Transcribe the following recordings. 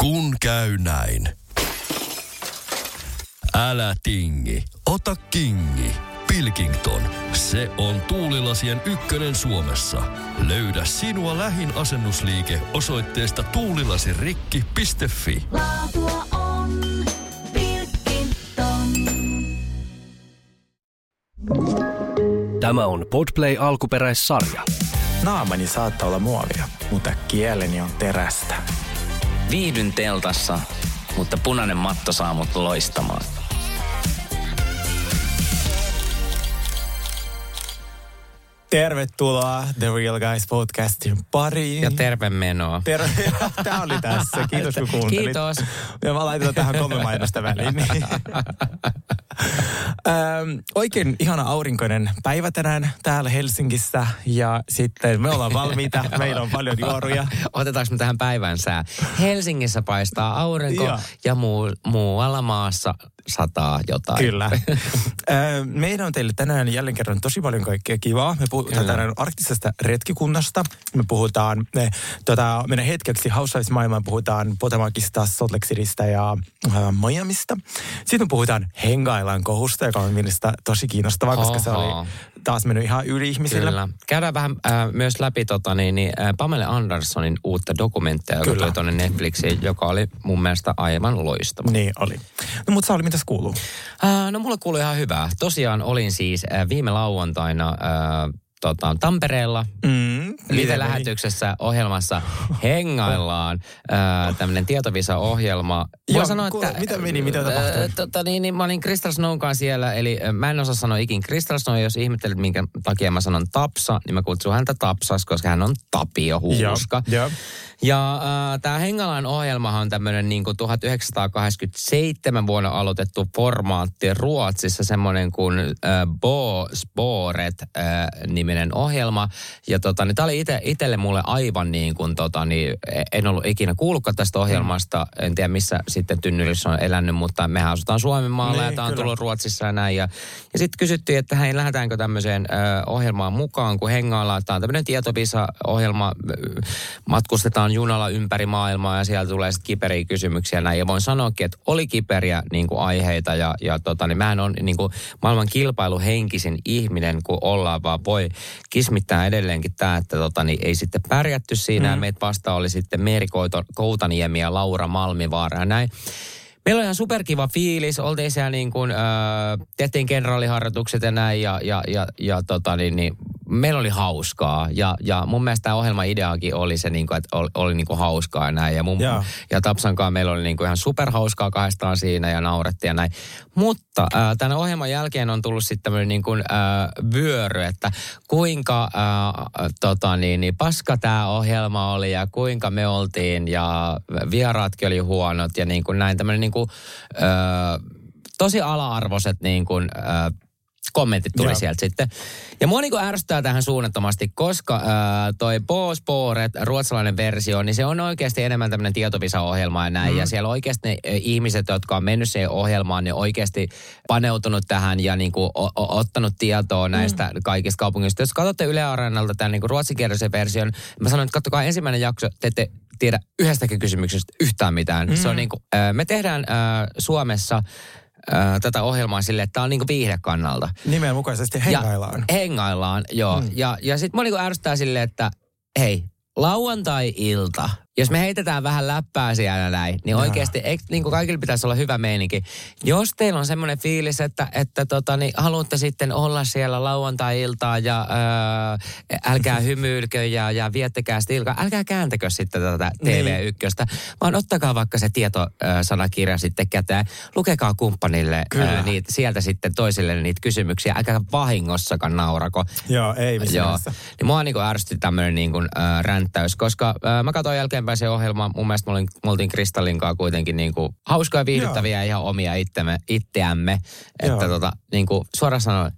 Kun käy näin. Älä tingi, ota kingi. Pilkington, se on tuulilasien ykkönen Suomessa. Löydä sinua lähin asennusliike osoitteesta tuulilasirikki.fi. Laatua on Pilkington. Tämä on Podplay alkuperäissarja. Naamani saattaa olla muovia, mutta kieleni on terästä. Viihdyn teltassa, mutta punainen matto saa mut loistamaan. Tervetuloa The Real Guys podcastin pariin. Ja terve menoa. Terve. Tämä oli tässä. Kiitos kun kuuntelit. Kiitos. Ja mä laitan tähän kolme mainosta väliin. Niin. Öm, oikein ihana aurinkoinen päivä tänään täällä Helsingissä. Ja sitten me ollaan valmiita. Meillä on paljon juoruja. Otetaanko me tähän päivän sää? Helsingissä paistaa aurinko Joo. ja muu, muualla maassa sataa jotain. Kyllä. Meidän on teille tänään jälleen kerran tosi paljon kaikkea kivaa. Me puhutaan Kyllä. tänään arktisesta retkikunnasta. Me puhutaan me, tota, mennään hetkeksi Housewives-maailmaan. Puhutaan Salt Lake Citystä ja äh, Miamista. Sitten me puhutaan Hengaillaan kohusta, joka on mielestäni tosi kiinnostavaa, koska se oli taas mennyt ihan yli ihmisillä. Kyllä. Käydään vähän äh, myös läpi tota, niin, niin, äh, Pamela Andersonin uutta dokumenttia, joka Kyllä. tuli tuonne Netflixiin, joka oli mun mielestä aivan loistava. Niin oli. No mutta Sauli, mitäs kuuluu? Äh, no mulle kuului ihan hyvää. Tosiaan olin siis äh, viime lauantaina äh, tota, Tampereella Mm, live-lähetyksessä ohjelmassa Hengaillaan äh, tämmöinen tietovisa-ohjelma. Voi Joo, sanoa, kuule, että... mitä meni, mitä tapahtui? Äh, tota, niin, niin, mä olin Crystal Snowkaan siellä, eli äh, mä en osaa sanoa ikin Crystal Snow, jos ihmettelet, minkä takia mä sanon Tapsa, niin mä kutsun häntä Tapsas, koska hän on Tapio Huuska. Joo, joo. Ja äh, tämä Hengalan ohjelmahan on tämmöinen niin 1987 vuonna aloitettu formaatti Ruotsissa, semmoinen kuin äh, Bo Sporet äh, niminen ohjelma. Ja tota, niin tämä oli ite, itelle mulle aivan niin kuin, tota, niin, en ollut ikinä kuullutkaan tästä ohjelmasta. En tiedä missä sitten tynnyrissä on elänyt, mutta mehän asutaan Suomen maalla Niin, ja tämä on kyllä. tullut Ruotsissa ja näin. Ja, ja sitten kysyttiin, että hei, lähdetäänkö tämmöiseen ö, ohjelmaan mukaan, kun hengaillaan. Tämä on tämmöinen tietovisa-ohjelma, ö, matkustetaan junalla ympäri maailmaa ja sieltä tulee sitten kiperiä kysymyksiä näin. Ja voin sanoakin, että oli kiperiä niin kuin aiheita ja, ja tota, niin mähän on niin kuin maailman kilpailuhenkisin ihminen, kun ollaan, vaan voi kismittää edelleenkin tämä, että tota, niin ei sitten pärjätty siinä. Mm. Meitä vastaan oli sitten Meeri Koutaniemi ja Laura Malmivaara ja näin. Meillä oli ihan superkiva fiilis. Oltiin siellä niin kuin, äh, tehtiin kenraaliharjoitukset ja näin ja, ja, ja, ja tota niin, niin, meillä oli hauskaa. Ja, ja mun mielestä tämä ohjelman ideakin oli se, niin kuin, että oli, oli niin kuin hauskaa ja näin. Ja, mun, Joo. ja Tapsankaan meillä oli niin kuin ihan superhauskaa kahdestaan siinä ja naurettiin ja näin. Mutta äh, tämän ohjelman jälkeen on tullut sitten tämmöinen niin kuin, äh, vyöry, että kuinka äh, tota niin, niin paska tämä ohjelma oli ja kuinka me oltiin ja vieraatkin oli huonot ja niin kuin näin tämmöinen niin kuin, äh, tosi ala-arvoiset niin kuin, kommentit tuli Joo. sieltä sitten. Ja mua niinku ärsyttää tähän suunnattomasti, koska ää, toi Bosporet, ruotsalainen versio, niin se on oikeasti enemmän tämmöinen tietovisa-ohjelma ja näin. Mm. Ja siellä oikeasti ne ihmiset, jotka on mennyt siihen ohjelmaan, niin oikeasti paneutunut tähän ja niinku o- o- ottanut tietoa näistä mm. kaikista kaupungista. Jos katsotte Yle Areenalta tämän niinku ruotsinkielisen version, mä sanon, että katsokaa ensimmäinen jakso, te ette tiedä yhdestäkin kysymyksestä yhtään mitään. Mm. Se on niinku, ää, me tehdään ää, Suomessa tätä ohjelmaa sille, että tämä on niinku viihdekannalta. Nimenmukaisesti hengaillaan. Ja, hengaillaan, joo. Mm. Ja, ja sitten mua niinku ärsyttää silleen, että hei, lauantai-ilta, jos me heitetään vähän läppää siellä näin, niin oikeasti eikö, niin kuin kaikilla pitäisi olla hyvä meininki. Jos teillä on semmoinen fiilis, että, että tota, niin haluatte sitten olla siellä lauantai-iltaa ja ää, älkää hymyilkö ja, ja viettäkää sitä ilkaa, älkää kääntäkö sitten tätä TV1, vaan ottakaa vaikka se tietosanakirja sitten käteen, lukekaa kumppanille ää, niitä, sieltä sitten toisille niitä kysymyksiä, älkää vahingossakaan naurako. Joo, ei missään Joo, niin mua niinku ärsytti tämmöinen niinku, äh, ränttäys, koska äh, mä katsoin jälkeenpäin se ohjelma, mun mielestä me, olin, me oltiin Kristallinkaan kuitenkin niinku hauskoja, viihdyttäviä ja ihan omia itsemme, itseämme. Että Joo. tota, niinku, suoraan sanoen,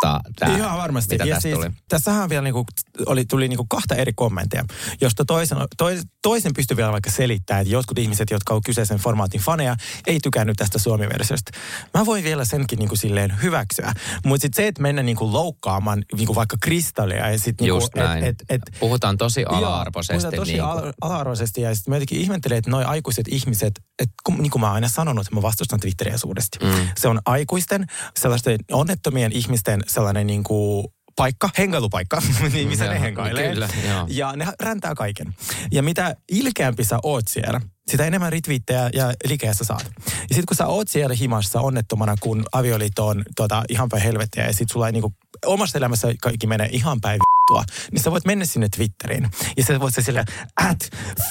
tää, tää Ihan varmasti. mitä ja tästä siis, tuli. Tässähän vielä niinku, oli, tuli niinku kahta eri kommentteja, josta toisen, tois, toisen pystyi vielä vaikka selittämään, että jotkut ihmiset, jotka on kyseisen formaatin faneja, ei tykännyt tästä suomi-versiosta. Mä voin vielä senkin niinku silleen hyväksyä. Mutta sitten se, että mennä niinku loukkaamaan niinku vaikka kristallia ja sitten niinku, Just näin. et, et, Puhutaan tosi Joo, ala-arvoisesti. puhutaan tosi niin ala- ala-arvoisesti ja sitten mä jotenkin ihmettelen, että noi aikuiset ihmiset, että kun, niin kuin mä oon aina sanonut, että mä vastustan Twitteriä suuresti. Mm. Se on aikuisten, sellaisten onnettomien ihmisten sellainen niin kuin paikka, hengailupaikka, niin missä Joo, ne hengailee. kyllä, joo. ja ne räntää kaiken. Ja mitä ilkeämpi sä oot siellä, sitä enemmän retweettejä ja likeä sä saat. Ja sitten kun sä oot siellä himassa onnettomana, kun avioliitto on tota, ihan päin helvettiä ja sit sulla ei niinku, omassa elämässä kaikki menee ihan päin vittua, niin sä voit mennä sinne Twitteriin. Ja sä voit se sille at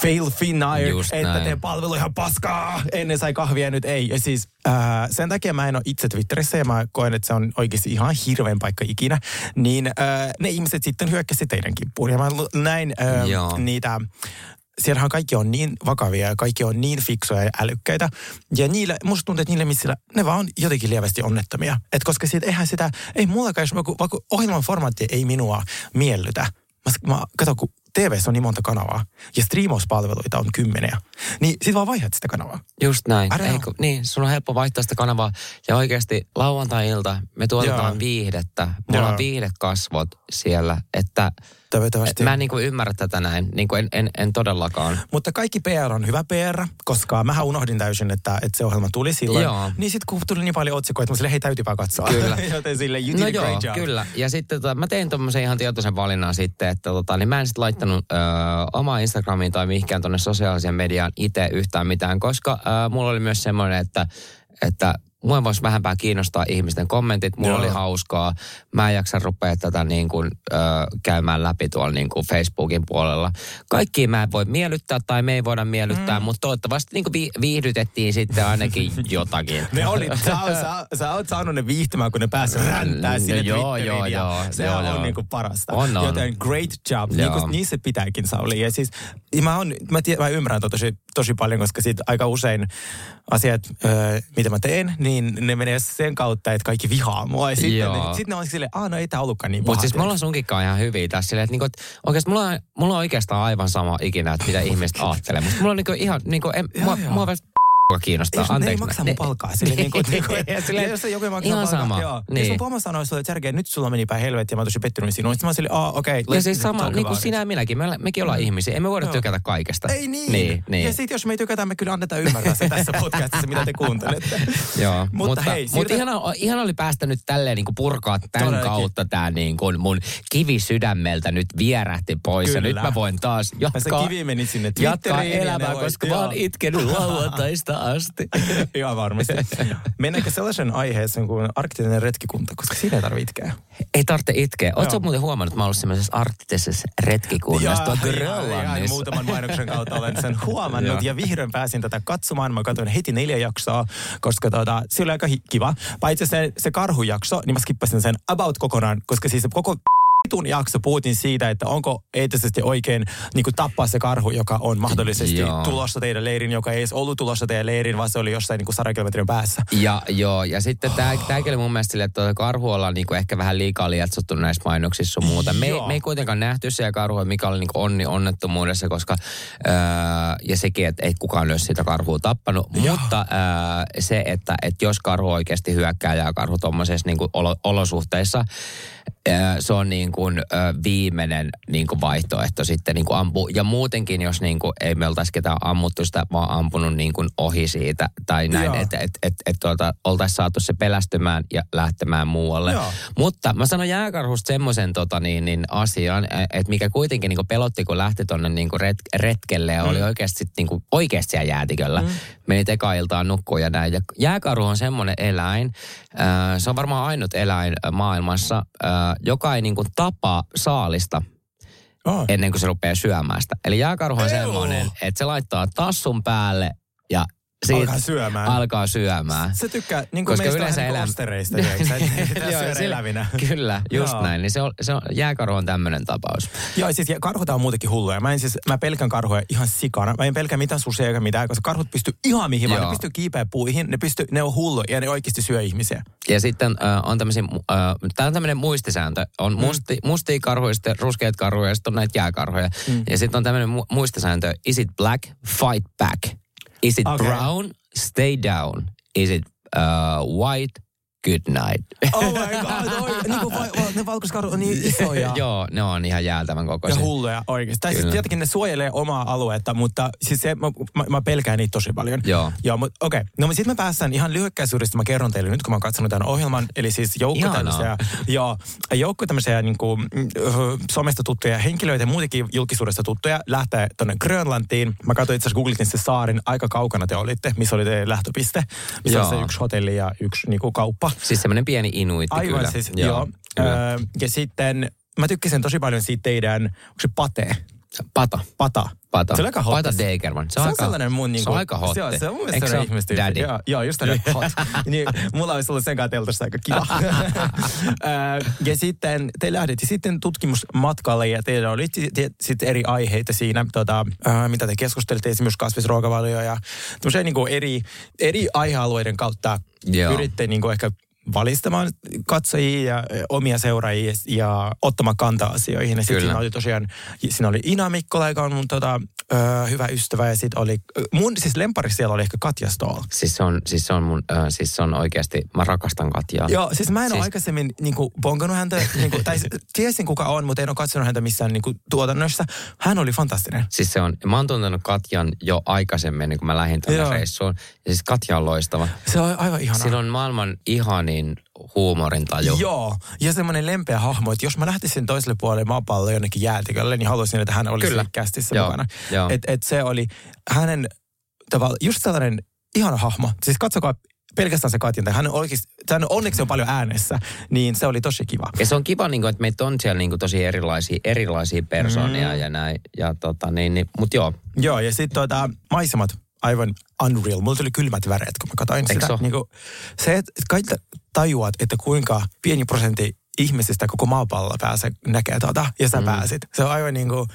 fail Finnair, Just että näin. te palvelu ihan paskaa, ennen sai kahvia, nyt ei. Ja siis ää, sen takia mä en ole itse Twitterissä ja mä koen, että se on oikeasti ihan hirveän paikka ikinä. Niin ää, ne ihmiset sitten hyökkäsi teidän kimppuun. Ja mä näin Joo. niitä siellähän kaikki on niin vakavia ja kaikki on niin fiksuja ja älykkäitä. Ja niille, musta tuntuu, että niille missillä, ne vaan on jotenkin lievästi onnettomia. Et koska siitä, eihän sitä, ei mullakaan, jos vaikka, vaikka ohjelman formaatti ei minua miellytä. Mä, mä kato, kun TV on niin monta kanavaa ja striimauspalveluita on kymmeniä, niin sit vaan vaihdat sitä kanavaa. Just näin. Ei, kun, niin, sun on helppo vaihtaa sitä kanavaa. Ja oikeasti lauantai-ilta me tuotetaan Joo. viihdettä. Mulla Joo. on viihdekasvot siellä, että Toivottavasti. mä en niin kuin ymmärrä tätä näin. Niin kuin en, en, en todellakaan. Mutta kaikki PR on hyvä PR, koska mähän unohdin täysin, että, että se ohjelma tuli silloin. Joo. Niin sitten kun tuli niin paljon otsikoita, mä sille, hei täytyypä katsoa. Kyllä. Joten sille, you did No a joo, great job. kyllä. Ja sitten tota, mä tein tommosen ihan tietoisen valinnan sitten, että tota, niin mä en sitten laittanut ö, omaa Instagramiin tai mihinkään tonne sosiaaliseen mediaan itse yhtään mitään, koska ö, mulla oli myös semmoinen, että, että Mua voisi vähempää kiinnostaa ihmisten kommentit. Mulla Joo. oli hauskaa. Mä en jaksa rupea tätä niin kuin, ö, käymään läpi tuolla niin kuin Facebookin puolella. Kaikki mä en voi miellyttää tai me ei voida miellyttää, mm. mutta toivottavasti niin kuin vi- viihdytettiin sitten ainakin jotakin. Ne oli, sä, sä, sä oot saanut ne viihtymään, kun ne pääsivät räntää No sinne joo, Twitteriin joo, ja joo, se joo, on joo. niinku parasta. On, on. Joten great job, niin, Joo. kuin, niin se pitääkin Sauli. Ja siis mä, on, mä, tie, mä ymmärrän tota tosi, tosi paljon, koska siitä aika usein asiat, ö, mitä mä teen, niin ne menee sen kautta, että kaikki vihaa mua. Ja sitten ne, sit ne on silleen, aah no ei tää ollutkaan niin Mutta siis me ollaan sunkinkaan ihan hyviä tässä silleen, että niinku, et oikeasti mulla on, mulla on oikeastaan aivan sama ikinä, että mitä ihmiset ajattelee. Mutta mulla on niinku ihan, niinku, en, Joo, mua, joo. mua vasta kiinnostaa. Jos ne ei Anteeksi. maksa mun palkkaa. Sille, niin kuin, niin kuin, Ja silleen, ja jos se joku ei maksa ihan palkkaa, sama, Joo. niin. Jos mun pomo sanoi sulle, että Sergei, nyt sulla meni päin helvettiä, mä oon tosi pettynyt sinuun. Sitten mä olin aa okei. Ja let's siis sama, niin kuin sinä ja minäkin, me, mekin ollaan ihmisiä, emme voida Joo. tykätä kaikesta. Ei niin. niin, niin. Ja sitten jos me ei tykätä, me kyllä annetaan ymmärtää se tässä podcastissa, mitä te kuuntelette. Joo, mutta, hei, mutta ihana, ihana oli päästä nyt tälleen niin kuin purkaa tämän Todellakin. kautta tämä niin kuin mun kivi sydämeltä nyt vierähti pois. Ja Kyllä. nyt mä voin taas Ja jatkaa, se kivi meni sinne jatkaa Twitteriin ja elämää, ne voi- koska mä oon itkenyt lauantaista asti. Ihan varmasti. Mennäänkö sellaisen aiheeseen kuin arktinen retkikunta, koska siinä ei tarvitse itkeä. Ei tarvitse itkeä. Oletko muuten huomannut, että mä ollut semmoisessa arktisessa retkikunnassa tuolla Grönlannissa? muutaman mainoksen kautta olen sen huomannut ja vihdoin pääsin tätä katsomaan. Mä katsoin heti neljä jaksoa, koska tota, se oli aika kiva. Paitsi se, se karhujakso, niin mä skippasin sen about kokonaan, koska siis se koko vitun jakso puhuttiin siitä, että onko eettisesti oikein niin kuin tappaa se karhu, joka on mahdollisesti Joo. tulossa teidän leirin, joka ei edes ollut tulossa teidän leirin, vaan se oli jossain niin kuin 100 kilometrin päässä. Ja joo, ja sitten tämä tämäkin oli mun mielestä silleen, että karhu ollaan niinku ehkä vähän liikaa lietsottu näissä mainoksissa sun muuta. Me, Joo. me ei kuitenkaan nähty siellä karhua, mikä oli niinku onni onnettomuudessa, koska öö, ja sekin, että ei kukaan olisi sitä karhua tappanut. Joo. Mutta öö, se, että, että jos karhu oikeasti hyökkää ja karhu tuommoisessa niinku olo, olosuhteissa, öö, se on niin kuin, öö, viimeinen niin kuin vaihtoehto sitten niin kuin ampua. Ja muutenkin, jos niin kuin, ei me oltaisi ketään ammuttu sitä, vaan ampunut niin kuin ohi siitä tai näin, että et, et, et, tuota, oltaisiin saatu se pelästymään ja lähtemään muualle. Joo. Mutta mä sanon jääkarhusta semmoisen tota, niin, niin asian, että mikä kuitenkin niin kuin pelotti, kun lähti tuonne niin kuin ret, retkelle ja oli oikeasti, niin kuin, oikeasti siellä jäätiköllä. Mm. Meni eka iltaan nukkuu ja näin. Ja jääkarhu on semmoinen eläin, äh, se on varmaan ainut eläin maailmassa, äh, joka ei niin kuin tapaa saalista Oh. ennen kuin se rupeaa syömään sitä. Eli jääkarhu on semmoinen, että se laittaa tassun päälle ja siitä Alkaa syömään. Alkaa syömään. Se tykkää, niin kuin Koska meistä yleensä elä- kuin ostereista, tiedätkö, että ei pitää Joo, elävinä. Kyllä, just Joo. näin. Niin se on, se on, jääkarhu on tämmöinen tapaus. Joo, siis karhut on muutenkin hulluja. Mä, en siis, mä pelkän karhuja ihan sikana. Mä en pelkää mitään susia eikä mitään, koska karhut pystyy ihan mihin vaan. Ne pystyy kiipeä puihin, ne, pystyy, ne on hulluja ja ne oikeasti syö ihmisiä. Ja sitten äh, on tämmöisiä, äh, tämä on tämmöinen muistisääntö. On Mm. musti, mustia karhuja, sitten ruskeat karhuja ja sitten on näitä jääkarhuja. Mm. Ja sitten on tämmöinen mu- muistisääntö. Is it black? Fight back. Is it Okei. brown? Stay down. Is it uh, white? Good night. Oh my god, oi, niin kuin vai, vai, ne valkoiskarhut on niin isoja. Joo, ne on ihan jäätävän Ja kokoisia. hulluja oikeasti. Tai siis tietenkin ne suojelee omaa aluetta, mutta siis se, mä, mä, mä pelkään niitä tosi paljon. Joo. Joo, mutta okei. Okay. No sitten me päästään ihan lyhykäisyydessä, mä kerron teille nyt, kun mä oon katsonut tämän ohjelman. Eli siis joukko tämmöisiä, joo, joukko tämmöisiä niin kuin, mm, ö, somesta tuttuja henkilöitä ja muutenkin julkisuudesta tuttuja lähtee tonne Grönlantiin. Mä katsoin itse asiassa googletin se saarin, aika kaukana te olitte, missä oli teidän lähtöpiste. Missä on Joo. se yksi hotelli ja yksi niin kuin kauppa. Siis semmoinen pieni inuitti Aivan kyllä. siis, joo. joo. kyllä. Öö, ja sitten mä tykkäsin tosi paljon siitä teidän, onko se pate? Pata. Pata. Pata. Se on aika hot. Pata Degerman. Se on sellainen mun niinku... Se on aika hot. Se on, se on mun mielestä se se ihmistyyppi. daddy? Joo, joo, just tällainen hot. niin, mulla olisi ollut sen kanssa teltasta aika kiva. Ja sitten te lähditte sitten tutkimusmatkalle ja teillä oli sitten eri aiheita siinä, tota, ö, mitä te keskustelitte, esimerkiksi kasvisruokavalio ja tämmöisiä niinku eri, eri aihealueiden kautta Joo. pyritte niinku ehkä valistamaan katsojia ja ö, omia seuraajia ja ottamaan kantaa asioihin. Ja sitten siinä oli tosiaan, siinä oli Ina Mikkola, joka on mun tota, ö, hyvä ystävä. Ja sitten oli, ö, mun siis lempari siellä oli ehkä Katja Stoll. Siis se on, siis se on mun, äh, siis se on oikeasti, mä rakastan Katjaa. Joo, siis mä en ole Siis- aikaisemmin niinku, bonkannut häntä, niinku, tai tiesin kuka on, mutta en ole katsonut häntä missään niinku, tuotannossa. Hän oli fantastinen. Siis se on, mä oon tuntenut Katjan jo aikaisemmin, ennen kuin mä lähdin tuonne reissuun. Ja siis Katja on loistava. Se on aivan ihanaa. Sillä on maailman ihanin huumorintaju. Joo, ja semmoinen lempeä hahmo, että jos mä lähtisin toiselle puolelle maapallolle jonnekin jäätikölle, niin haluaisin, että hän olisi Kyllä. kästissä Joo, mukana. joo. Et, et se oli hänen tavallaan, just sellainen ihana hahmo. Siis katsokaa pelkästään se Katjan, tai hän oikeasti, hän onneksi on paljon äänessä, niin se oli tosi kiva. Ja se on kiva, niin kuin, että meitä on siellä niin kuin, tosi erilaisia, erilaisia persoonia mm. ja näin. Ja tota, niin, niin, mut joo, Joo, ja sitten tuota, maisemat, aivan unreal. Mulla tuli kylmät väreet, kun mä katsoin Eikö sitä. se oo? Niin kuin, se, että kai tajuat, että kuinka pieni prosentti ihmisistä koko maapallolla pääsee näkee tota, ja sä mm. pääsit. Se on aivan niin kuin,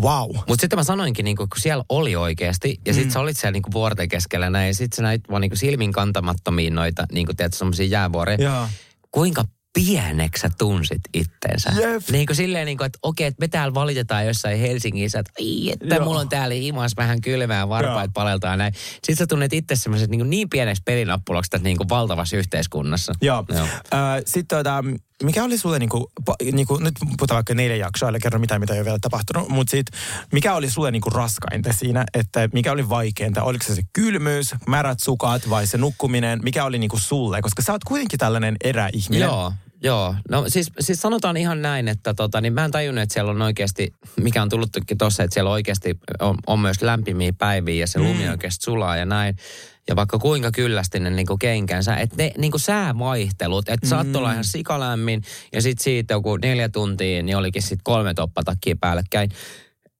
wow. Mutta sitten mä sanoinkin, niin kun siellä oli oikeasti, ja sitten mm. sä olit siellä niin vuorten keskellä näin, ja sitten sä näit vaan niin silmin kantamattomiin noita, niin kuin teet semmoisia jäävuoria. Joo. Kuinka pieneksi sä tunsit itteensä? Jep. Niin kuin silleen, niin kuin, että okei, että me täällä valitetaan jossain Helsingissä, että ai, että Joo. mulla on täällä himas vähän kylmää varpaat Joo. paleltaa näin. Sitten sä tunnet itse semmoiset niin, niin pieneksi pelinappuloksi tässä niin kuin valtavassa yhteiskunnassa. Joo. Joo. Ö, Sitten tota, mikä oli sulle, niinku, pa, niinku, nyt puhutaan vaikka neljä jaksoa, älä kerro mitään, mitä ei ole vielä tapahtunut, mutta sit, mikä oli sulle niinku raskainta siinä, että mikä oli vaikeinta? Oliko se se kylmyys, märät sukat vai se nukkuminen? Mikä oli niinku sulle? Koska sä oot kuitenkin tällainen eräihminen. Joo, joo. No siis, siis sanotaan ihan näin, että tota, niin mä en tajunnut, että siellä on oikeasti, mikä on tullutkin tuossa, että siellä oikeasti on, on myös lämpimiä päiviä ja se lumi oikeasti sulaa ja näin. Ja vaikka kuinka kyllästinen niin kenkänsä, että ne niin säävaihtelut, että saattoi olla ihan sikalämmin ja sitten siitä joku neljä tuntia, niin olikin sitten kolme toppatakkia päällekkäin.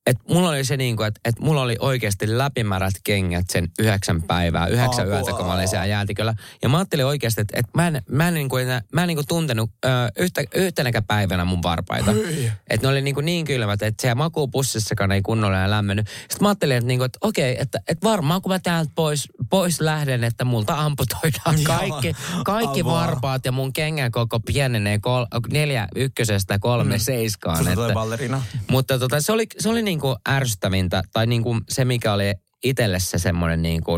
Et mulla oli se niin kuin, että et mulla oli oikeasti läpimärät kengät sen yhdeksän päivää, yhdeksän Apua. yötä, kun mä olin siellä jäätiköllä. Ja mä ajattelin oikeasti, että, että mä en, mä en, niin kuin, mä en niin kuin tuntenut ö, yhtä, yhtenäkään päivänä mun varpaita. Että ne oli niin, kuin niin kylmät, että siellä makuupussissakaan ei kunnolla enää lämmennyt. Sitten mä ajattelin, että, niin kuin, että okei, että, että varmaan kun mä täältä pois, pois lähden, että multa amputoidaan kaikki, kaikki Apua. varpaat ja mun kengän koko pienenee kol, neljä ykkösestä kolme mm. seiskaan. Että, ballerina. mutta tota, se oli, se oli niinku ärsyttävintä, tai niinku se, mikä oli itselle se semmoinen niinku,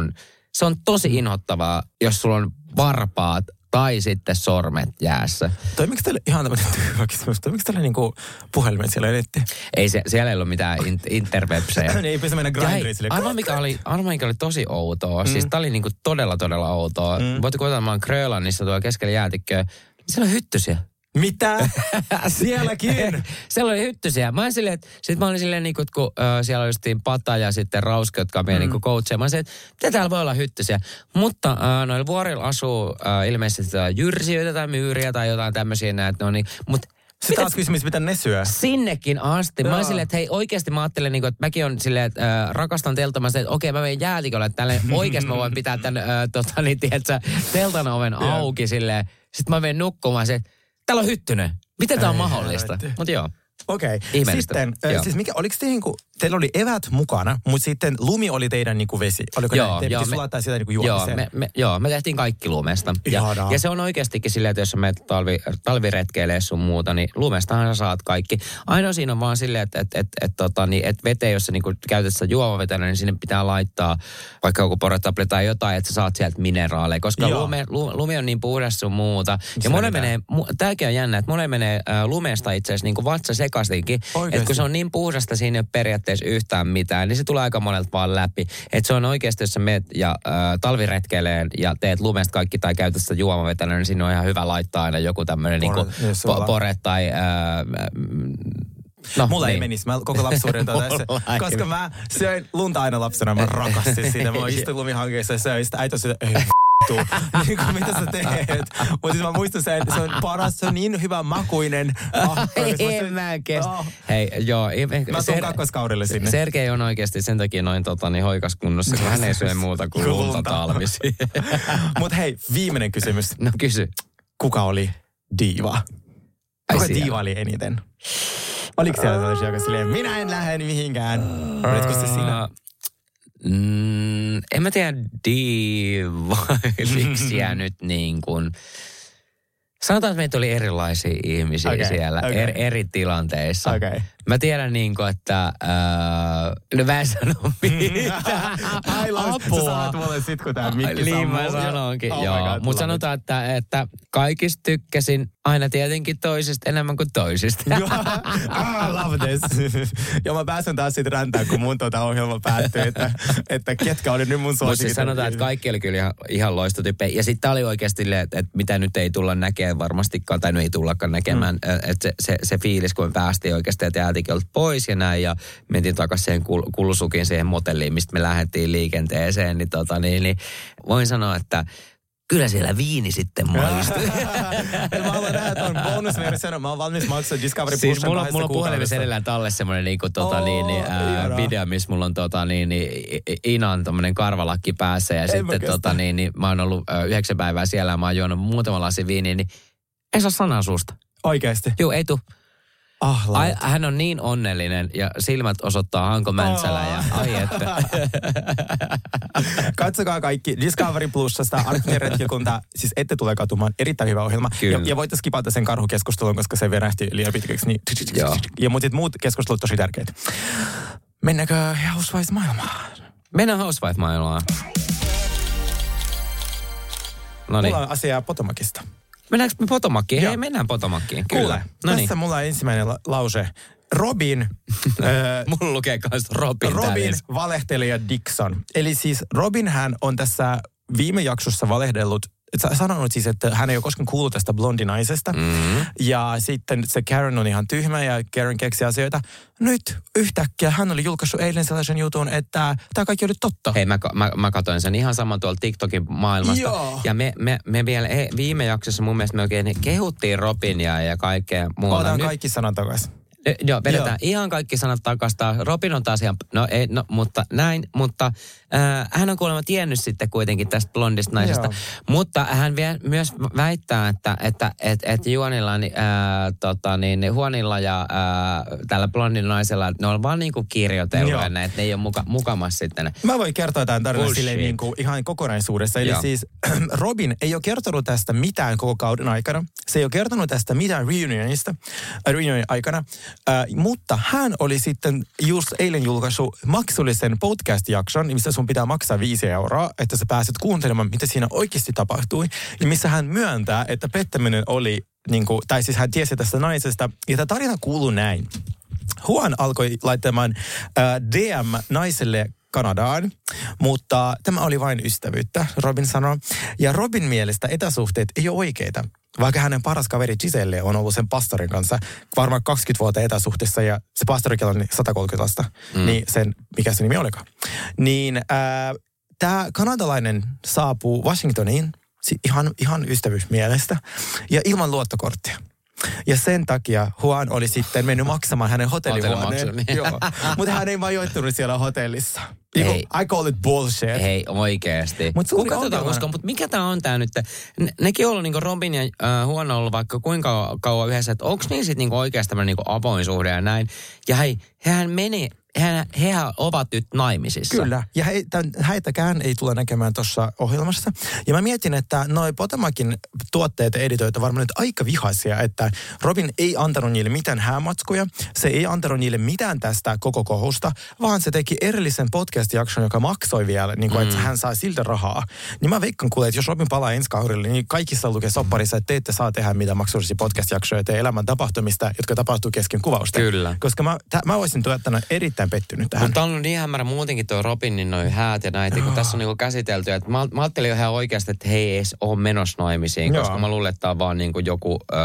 se on tosi inhottavaa, jos sulla on varpaat tai sitten sormet jäässä. Toimiko teille ihan tämmöinen tyhmä kysymys? Toimiko teille niinku puhelimet siellä netti? Ei se, siellä ei ollut mitään in, interwebsejä. niin ei pysty mennä grinderiin arvaa mikä oli, arvaa mikä oli tosi outoa. Mm. Siis tää oli niinku todella todella outoa. Mm. Voitte kuvitella, mä oon Grönlannissa tuolla keskellä jäätikköä. Siellä on hyttysiä. Mitä? Sielläkin? siellä oli hyttysiä. Mä, olin silleen, että, sit mä olin silleen, niin kuin, kun ö, siellä oli justiin Pata ja sitten Rauske, jotka on meidän mm. niin coacheja. Mä olin silleen, että mitä täällä voi olla hyttysiä. Mutta ö, noilla vuorilla asuu ö, ilmeisesti jyrsijöitä tai myyriä tai jotain tämmöisiä näitä. No niin, mutta Sitten taas kysymys, mitä ne syö. Sinnekin asti. Mä Joo. silleen, että hei oikeasti mä ajattelen, niin kuin, että mäkin on silleen, että äh, rakastan silleen, että okei mä menen jäätikölle, että tälle oikeasti mä voin pitää tämän, äh, tota, niin, tiedätkö, teltan oven auki silleen. Sitten mä menen nukkumaan se, täällä on hyttynen. Miten tää on mahdollista? Mutta joo. Okei. Ihmeellistä. Sitten, Joo. siis mikä, oliko te niinku, teillä oli evät mukana, mutta sitten lumi oli teidän niinku vesi. Oliko Joo, näin? Te joo, me- sulattaa sitä niinku Joo juomiseen. me, me, joo, me tehtiin kaikki lumesta. Ja, Ihanaa. ja se on oikeastikin silleen, että jos sä menet talvi, talviretkeilee sun muuta, niin lumestahan sä saat kaikki. Ainoa siinä on vaan silleen, että et, et, et, tota, niin, et veteen, jos sä niinku käytät sitä juomavetenä, niin sinne pitää laittaa vaikka joku porotapli tai jotain, että sä saat sieltä mineraaleja. Koska Joo. lume, lu, lumi on niin puhdas sun muuta. Ja pitää. menee, mu, tääkin on jännä, että monen menee äh, lumesta itse asiassa niin kuin vatsa. Oikeesti? Että kun se on niin puhdasta, siinä ei ole periaatteessa yhtään mitään, niin se tulee aika monelta vaan läpi. Että se on oikeasti, jos sä meet ja äh, talviretkeileen ja teet lumesta kaikki tai käytät sitä juomavetänä, niin siinä on ihan hyvä laittaa aina joku tämmöinen niinku, po, on- pore tai... Äh, no, Mulla niin. ei menisi. Mä koko lapsuuden ei koska mä söin lunta aina lapsena. Mä rakastin sitä. Mä istuin lumihankkeessa ja söin sitä. Äiti ei vittu. niin kuin, mitä sä teet? Mutta siis mä muistan sen, se on paras, se on niin hyvä makuinen. Ah, en mä kestä. Oh. Hei, joo. ei- Mä tuun kakkoskaudelle sinne. Sergei on oikeasti sen takia noin tota, niin hoikas kunnossa, kun hän ei syö muuta kuin lunta talvisi. Mutta hei, viimeinen kysymys. no kysy. Kuka oli diiva? Ai Kuka siellä. diiva oli eniten? Oliko siellä sellaisia, joka silleen, minä en lähde mihinkään? Olitko se sinä? Mm, en mä tiedä divailiksiä nyt niin kuin... Sanotaan, että meitä oli erilaisia ihmisiä Okei, siellä okei. er, eri tilanteissa. Okei. Mä tiedän niin kuin, että... Äh, no mä en sano mitään. Ai Laus, sä sanot mulle sit, kun tää mikki Niin mä sanonkin, Oh joo. God, Mutta love sanotaan, että, että kaikista tykkäsin aina tietenkin toisista enemmän kuin toisista. Joo. ah, love this. ja mä pääsen taas siitä räntään, kun mun tuota ohjelma päättyy, että, että ketkä oli nyt mun suosikit. siis sanotaan, että kaikki oli kyllä ihan, ihan loistotyyppejä. Ja sitten tää oli oikeasti, että, että mitä nyt ei tulla näkemään varmastikaan, tai no ei tullakaan näkemään. Mm. Että se, se, se, fiilis, kun me päästiin oikeasti että jäätikölt pois ja näin, ja mentiin takaisin siihen kul, kulsukin siihen motelliin, mistä me lähdettiin liikenteeseen, niin, tota, niin, niin voin sanoa, että kyllä siellä viini sitten maistui. mä haluan nähdä bonusversion. Mä oon valmis maksaa Discovery Siis mulla, mulla on puhelimessa edelleen tallessa semmoinen niinku, tota, Oo, niin, niin, video, missä mulla on tota, niin, niin, Inan tommonen karvalakki päässä. Ja mä sitten tota, niin, niin, mä oon ollut ö, yhdeksän päivää siellä ja mä oon juonut muutama lasi viiniä, niin ei saa sanaa suusta. Oikeesti. Juu, ei tuu. Ah, Ai, hän on niin onnellinen ja silmät osoittaa Hanko Mäntsälä ja ai että. Katsokaa kaikki Discovery Plusasta, Arktinen retkikunta, siis ette tule katumaan, erittäin hyvä ohjelma. Kyllä. Ja, ja voitte skipata sen karhukeskustelun, koska se verähti liian pitkäksi. Niin, Joo. ja mutta muut keskustelut tosi tärkeitä. Mennäänkö Housewives-maailmaan? Mennään Housewife-maailmaan. No niin. Mulla on asiaa Potomacista. Mennäänkö me Potomakkiin? Joo. Hei, mennään Potomakkiin. Kuule, Kyllä. No niin. tässä mulla on ensimmäinen la- lause. Robin, Mulla lukee myös Robin, Robin ensin. valehtelija Dixon. Eli siis Robin hän on tässä viime jaksossa valehdellut sanonut siis, että hän ei ole koskaan kuullut tästä blondinaisesta. Mm. Ja sitten se Karen on ihan tyhmä ja Karen keksi asioita. Nyt yhtäkkiä hän oli julkaissut eilen sellaisen jutun, että tämä kaikki oli totta. Hei, mä, mä, mä katsoin sen ihan saman tuolta TikTokin maailmasta. Joo. Ja me, me, me vielä viime jaksossa mun mielestä me oikein kehuttiin Robinia ja kaikkea muuta. Otan Nyt- kaikki sanat takaisin. Eh, Joo, vedetään Joo. ihan kaikki sanat takasta. Robin on taas ihan, no ei, no, mutta näin, mutta äh, hän on kuulemma tiennyt sitten kuitenkin tästä blondista naisesta. Joo. Mutta hän vie, myös väittää, että, että et, et Juonilla, niin, äh, tota, niin, Huonilla ja äh, tällä blondin naisella, että ne on vaan niinku kirjoitellut että ne ei ole muka, mukamas sitten. Mä voin kertoa tämän tarinan silleen niin kuin ihan kokonaisuudessa. Eli Joo. siis Robin ei ole kertonut tästä mitään koko kauden aikana. Se ei ole kertonut tästä mitään reunionista, reunionin aikana. Äh, mutta hän oli sitten just eilen julkaissut maksullisen podcast-jakson, missä sun pitää maksaa viisi euroa, että sä pääset kuuntelemaan, mitä siinä oikeasti tapahtui. Ja missä hän myöntää, että pettäminen oli, niin kuin, tai siis hän tiesi tästä naisesta. Ja tämä tarina kuuluu näin. Juan alkoi laittamaan äh, DM naiselle Kanadaan, mutta tämä oli vain ystävyyttä, Robin sanoi. Ja Robin mielestä etäsuhteet ei ole oikeita, vaikka hänen paras kaveri Giselle on ollut sen pastorin kanssa varmaan 20 vuotta etäsuhteessa ja se pastori on 130 lasta, mm. niin sen, mikä se nimi olikaan. Niin äh, tämä kanadalainen saapuu Washingtoniin ihan, ihan ystävyysmielestä ja ilman luottokorttia. Ja sen takia Juan oli sitten mennyt maksamaan hänen hotellihuoneen. Joo. Mutta hän ei majoittunut siellä hotellissa. Niinku, Ei. I call it bullshit. Hei, oikeesti. Mut Kuka tota ongelma- uskoo? Mutta mikä tää on tää nyt? Ne, nekin on ollut niinku Robin ja äh, Huono ollut vaikka kuinka kauan yhdessä, että onko niin sit niinku oikeasti tämmönen niinku avoin suhde ja näin. Ja hei, hehän meni, hehän, hehän ovat nyt naimisissa. Kyllä, ja he, tämän, häitäkään ei tule näkemään tuossa ohjelmassa. Ja mä mietin, että noi Potemakin tuotteet ja editoit varmaan nyt aika vihaisia, että Robin ei antanut niille mitään häämatskuja, se ei antanut niille mitään tästä koko kohusta, vaan se teki erillisen podcast-jakson, joka maksoi vielä, niin kuin, mm. että hän saa siltä rahaa. Niin mä veikkaan kuule, että jos Robin palaa ensi kaudelle, niin kaikissa lukee sopparissa, että te ette saa tehdä mitään maksullisia podcast-jaksoja teidän elämän tapahtumista, jotka tapahtuu kesken kuvausta. Kyllä. Koska mä, tä, mä olisin tuottanut erittäin pettynyt tähän. Mutta on ollut niin hämärä muutenkin tuo Robinin noin häät ja näitä, kun tässä on niinku käsitelty. Että mä, mä ajattelin jo ihan oikeasti, että he ei edes ole menossa naimisiin, Joo. koska mä luulen, että tämä on vaan niinku joku ö,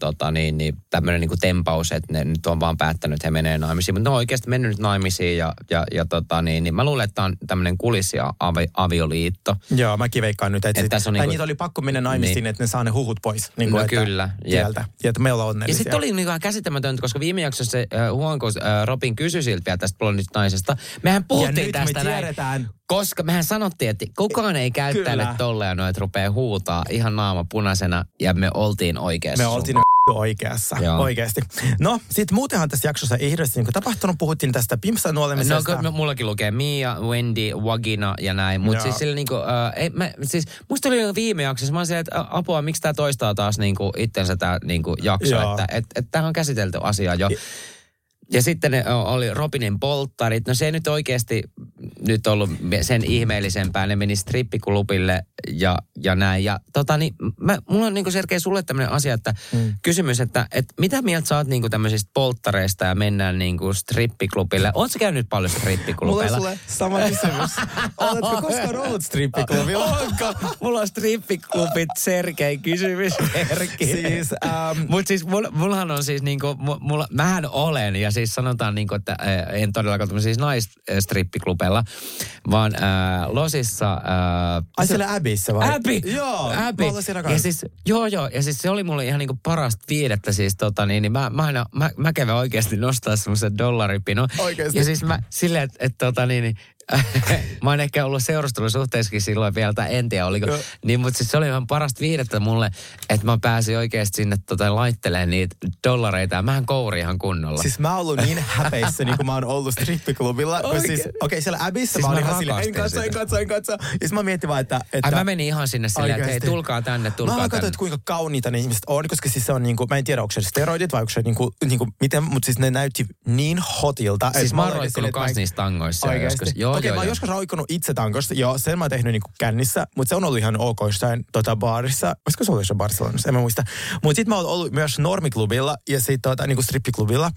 tota niin, niin, tämmöinen niinku tempaus, että ne nyt on vaan päättänyt, että he menee naimisiin. Mutta ne on oikeasti mennyt nyt naimisiin ja, ja, ja tota niin, niin mä luulen, että tämä on tämmöinen kulissi avi, avioliitto. Joo, mäkin veikkaan nyt, että, Että tässä on niinku- niitä oli pakko mennä naimisiin, Niin. että ne saa ne huhut pois. Niin No että, kyllä, jep. Sieltä. Ja että me ollaan Ja onnellisia. sitten oli niinku käsittämätöntä, koska viime jaksossa se äh, Huonko äh, Robin kysyi siltä vielä tästä blondista naisesta. Mehän puhuttiin me tästä näin. tiedetään. Koska mehän sanottiin, että kukaan ei käyttäile Kyllä. tolleen noin, että rupeaa huutaa ihan naama punaisena ja me oltiin oikeassa. Me oltiin oikeassa, Joo. oikeasti. No, sitten muutenhan tässä jaksossa ei hirveästi niin tapahtunut. Puhuttiin tästä Pimsan No, nuolemisesta. kun mullakin lukee Mia, Wendy, Wagina ja näin. Mutta siis sillä niinku, äh, ei, mä, siis musta oli viime jaksossa, mä silleen, että apua, miksi tää toistaa taas niinku itsensä tää niinku jakso, Joo. että et, et, tämähän on käsitelty asia jo. Ja sitten ne ö, oli Robinin polttarit. No se ei nyt oikeasti nyt ollut sen ihmeellisempää. Ne meni strippiklubille ja, ja näin. Ja tota niin, mä, mulla on niinku Sergei sulle tämmöinen asia, että mm. kysymys, että, että mitä mieltä sä oot niinku tämmöisistä polttareista ja mennään niinku strippiklubille? Ootko käynyt paljon Mulla on strippiklubeilla? sulle sama kysymys. Oletko koskaan ollut strippiklubilla? Onko? Mulla on strippiklubit, Sergei, kysymys, Erkki. Siis, ähm, Mutta siis mulla, mullahan on siis niinku, mu- mulla, mähän olen ja siis sanotaan niinku, että äh, en todellakaan tämmöisiä siis naisstrippiklubeilla, vaan äh, Losissa... Äh, ai siellä Abyssä vai? Abby! Joo, Abby. ja siis, joo, joo. Ja siis se oli mulle ihan niinku parasta viidettä siis tota niin, niin mä, mä aina, mä, mä kävin oikeasti nostaa semmoisen dollaripino. Oikeesti? Ja siis mä silleen, että et, tota niin, niin mä oon ehkä ollut seurustelusuhteessakin silloin vielä, tai en tiedä oliko. Niin, mutta siis se oli ihan parasta viidettä mulle, että mä pääsin oikeasti sinne tota, laittelemaan niitä dollareita. Ja mähän kouri ihan kunnolla. Siis mä oon ollut niin häpeissä, niin kuin mä oon ollut strippiklubilla. Mä Siis, Okei, okay, siellä Abyssä Siis mä olin mä ihan silleen, en katso, en katso, en katso. Ja sit mä mietin vaan, että... että Ai mä menin ihan sinne silleen, että hei, tulkaa tänne, Mä tulkaa vaan tänne. katsoin, että kuinka kauniita ne ihmiset on, koska siis se on niinku, mä en tiedä, onko se steroidit vai onko se niinku, niinku miten, mutta siis ne näytti niin hotilta. Siis mä oon roikkunut silleen, että kans mä- niissä tangoissa joskus. Joo, Okei, joo, mä oon joskus roikkunut itse tankosta. Joo, sen mä oon tehnyt niinku kännissä, mutta se on ollut ihan ok jossain tota, baarissa. Olisiko se ollut jossain Barcelonassa, en mä muista. Mutta sitten mä oon ollut myös normiklubilla ja sit tota, niinku strippiklubilla.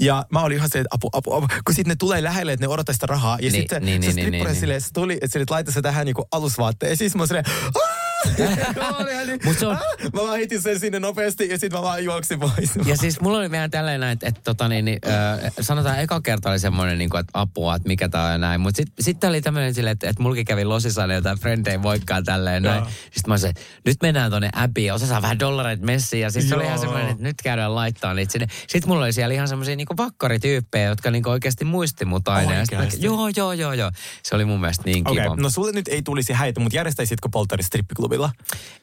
Ja mä olin ihan se, että apu, apu, apu. Kun sitten ne tulee lähelle, että ne odottaa sitä rahaa. Ja Niin, sitten niin, se niin, strippari niin, niin. silleen, se tuli, että nyt laittaa se tähän niinku alusvaatteisiin. Mä oon silleen, "Aah!" Niin, Mut se on- "Ah!" Mä vaan hitin sen sinne nopeasti ja sitten mä vaan juoksin pois. Ja siis mulla oli vielä tällainen, että, että tota niin, niin, äh, sanotaan eka kerta oli semmoinen, niin kuin, että apua, että mikä tää on ja näin. Mutta sitten sit oli tämmöinen silleen, että, että mulki kävi losissa jotain frendei moikkaa tälleen näin. Sitten mä olisin, nyt mennään tonne ja osa saa vähän dollareita messiin. Ja siis se oli ihan semmoinen, että nyt käydään laittaa niitä sinne. Sitten mulla oli siellä ihan semmoisia niin vakkarityyppejä, jotka niin oikeasti muisti mut aina. Ja sit mä, Oikeasti? joo, joo, joo, joo. Se oli mun mielestä niin Okei, kiva. okay. no sulle nyt ei tulisi häitä, mutta järjestäisitkö polttari strippiklubilla?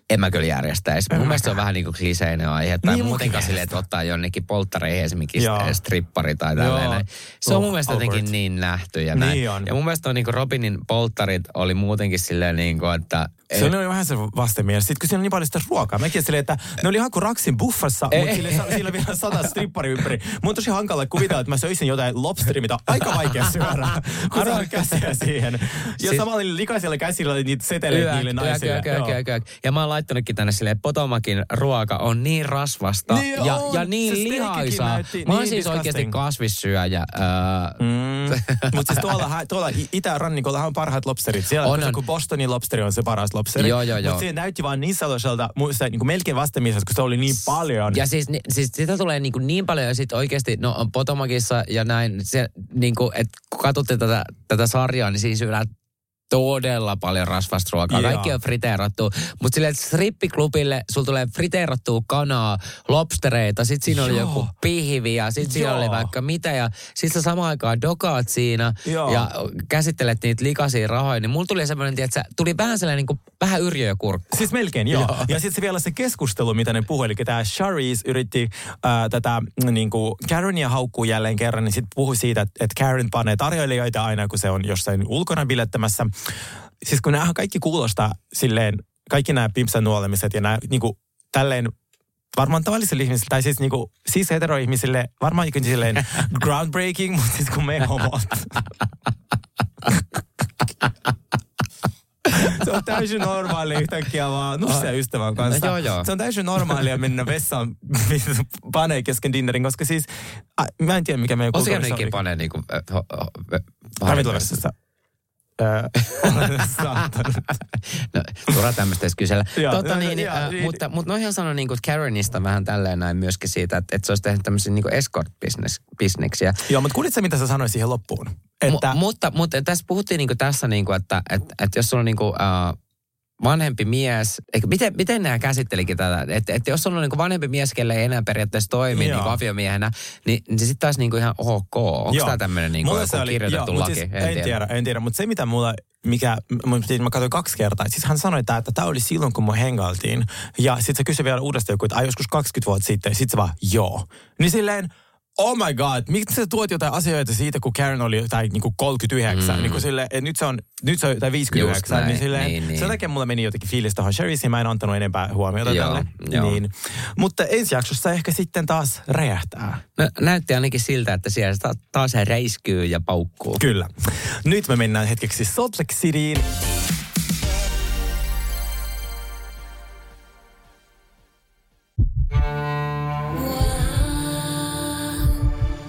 En mä kyllä järjestäisi. Mun mielestä se on vähän niin kuin kliseinen aihe. Tai Niin niin, muutenkaan silleen, että ottaa jonnekin polttareihin esimerkiksi Joo. strippari tai tällainen. Se on mun mielestä awkward. jotenkin niin nähty ja Niin näin. on. Ja mun mielestä on niin kuin Robinin polttarit oli muutenkin silleen niin kuin, että... Se oli vähän se vastenmielistä. Sitten kun siinä on niin paljon sitä ruokaa. Mäkin silleen, että ne oli ihan kuin Raksin buffassa, mutta sille, sillä vielä sata strippari ympäri. Mun on tosi hankala kuvitella, että mä söisin jotain lobsteria, mitä on aika vaikea syödä, kun käsiä siihen. Ja samalla likaisilla käsillä niitä seteleitä niille naisille. Yök, yök. Ja mä oon laittanutkin tänne silleen, että Potomakin ruoka on niin rasvasta Niin ja, on. ja niin Se steakkikin lihaisaa. näytti Mä oon niin siis oikeasti disgusting. kasvissyöjä. Äh, Mm. Mutta siis tuolla, tuolla Itä-rannikolla on parhaat lobsterit. Siellä On, on, kun Bostonin lobsteri on se paras lobsteri. Joo, joo, joo. Mutta se näytti vaan niin sellaiselta, muista, niin kuin melkein vastenmieliseltä, kun se oli niin paljon. Ja siis, ni- siis sitä tulee niin, kuin niin paljon ja sitten oikeasti, no on Potomakissa ja näin, se niin kuin, että kun katsotte tätä, tätä sarjaa, niin siinä syödään todella paljon rasvasta ruokaa. Joo. Kaikki on friteerattu. Mutta että strippiklubille sulla tulee friteerattua kanaa, lobstereita, sit siinä oli Joo. joku pihvi ja sit siinä Joo. oli vaikka mitä. Ja sit sä samaan aikaan dokaat siinä Joo. ja käsittelet niitä likaisia rahoja. Niin mulla tuli semmoinen, että tuli vähän sellainen niin kuin, vähän yrjö ja kurkku. Siis melkein, joo. joo. Ja sitten se vielä se keskustelu, mitä ne puhui, eli tämä Charisse yritti ää, tätä niin kuin Karenia haukkuu jälleen kerran, niin sitten puhui siitä, että, että Karen panee tarjoilijoita aina, kun se on jossain ulkona bilettämässä. Siis kun nämä kaikki kuulostaa silleen, kaikki nämä pimpsan nuolemiset ja nämä niin kuin, tälleen varmaan tavallisille ihmisille, tai siis niinku, siis heteroihmisille, varmaan jokin silleen groundbreaking, mutta siis kun me homot. Se on täysin normaali yhtäkkiä vaan nussa ystävän kanssa. No joo, joo. Se on täysin normaalia mennä vessaan panee kesken dinnerin, koska siis, a, mä en tiedä mikä meidän kulttuurissa on. panee niinku... äh, ho- ho-. Öö, saatana. No, turha tämmöistä edes kysellä. Joo, tota, niin, joo, äh, niin. mutta, mutta noihin sanoi niin kuin Karenista vähän tälleen näin myöskin siitä, että, että se olisi tehnyt tämmöisiä niin escort-bisneksiä. Joo, mutta kuulitko mitä sä sanoit siihen loppuun? Että, Mu- mutta, mutta tässä puhuttiin niin kuin tässä, niin kuin, että, että, että jos sulla on niin kuin, uh, vanhempi mies, eikä, miten, miten nämä käsittelikin tätä, että, että jos on niin kuin vanhempi mies, kelle ei enää periaatteessa toimi niin aviomiehenä, niin, niin se sitten taas niin kuin ihan ok. Onko tämä tämmöinen niin joku oli- kirjoitettu joo, laki? Siis, en, tiedä. en tiedä, mutta se mitä mulla, mikä, mä, siis mä katsoin kaksi kertaa, siis hän sanoi, että tämä oli silloin, kun me hengailtiin. Ja sitten se kysyi vielä uudestaan joku, että ai joskus 20 vuotta sitten, sitten se vaan, joo. Niin silleen, oh my god, miksi sä tuot jotain asioita siitä, kun Karen oli jotain niin kuin 39, mm. niin kuin silleen, että nyt se on, nyt se on jotain 59, Just näin, niin silleen, niin, niin. sen takia mulla meni jotenkin fiilis tuohon Sherrysiin, mä en antanut enempää huomiota Joo, tälle. joo. Niin. Mutta ensi jaksossa ehkä sitten taas räjähtää. No, näytti ainakin siltä, että siellä ta- taas räiskyy ja paukkuu. Kyllä. Nyt me mennään hetkeksi Salt Lake Cityin.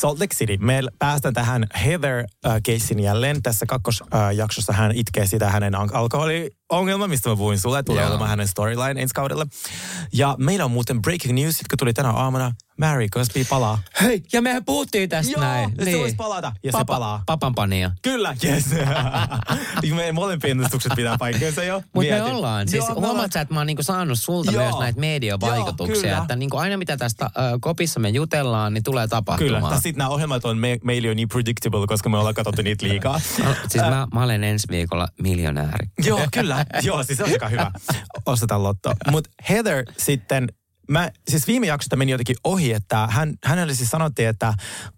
Salt Lake City. Me päästään tähän Heather-keissin jälleen. Tässä kakkosjaksossa hän itkee sitä hänen al- alkoholiongelma, mistä mä puhuin sulle. Tulee olemaan hänen storyline ensi kaudella. Ja meillä on muuten breaking news, jotka tuli tänä aamuna. Mary Cosby palaa. Hei, ja mehän puhuttiin tästä Joo, näin. ja se voisi palata, ja se palaa. Papan pania. Kyllä, yes. Meidän molempien ennustukset pitää paikkansa jo. Mutta me ollaan. Siis Joo, huomaat sä, että mä oon niinku saanut sulta Joo. myös näitä mediavaikutuksia. Joo, että niinku aina mitä tästä äh, kopissa me jutellaan, niin tulee tapahtumaan. Kyllä, sitten nämä ohjelmat on me, meille jo niin predictable, koska me ollaan katsottu niitä liikaa. No, siis mä, mä olen ensi viikolla miljonääri. Joo, kyllä. Joo, siis se on aika hyvä. Ostetaan lotto. Mutta Heather sitten, mä, siis viime jaksosta meni jotenkin ohi, että hän, hänelle siis sanottiin, että,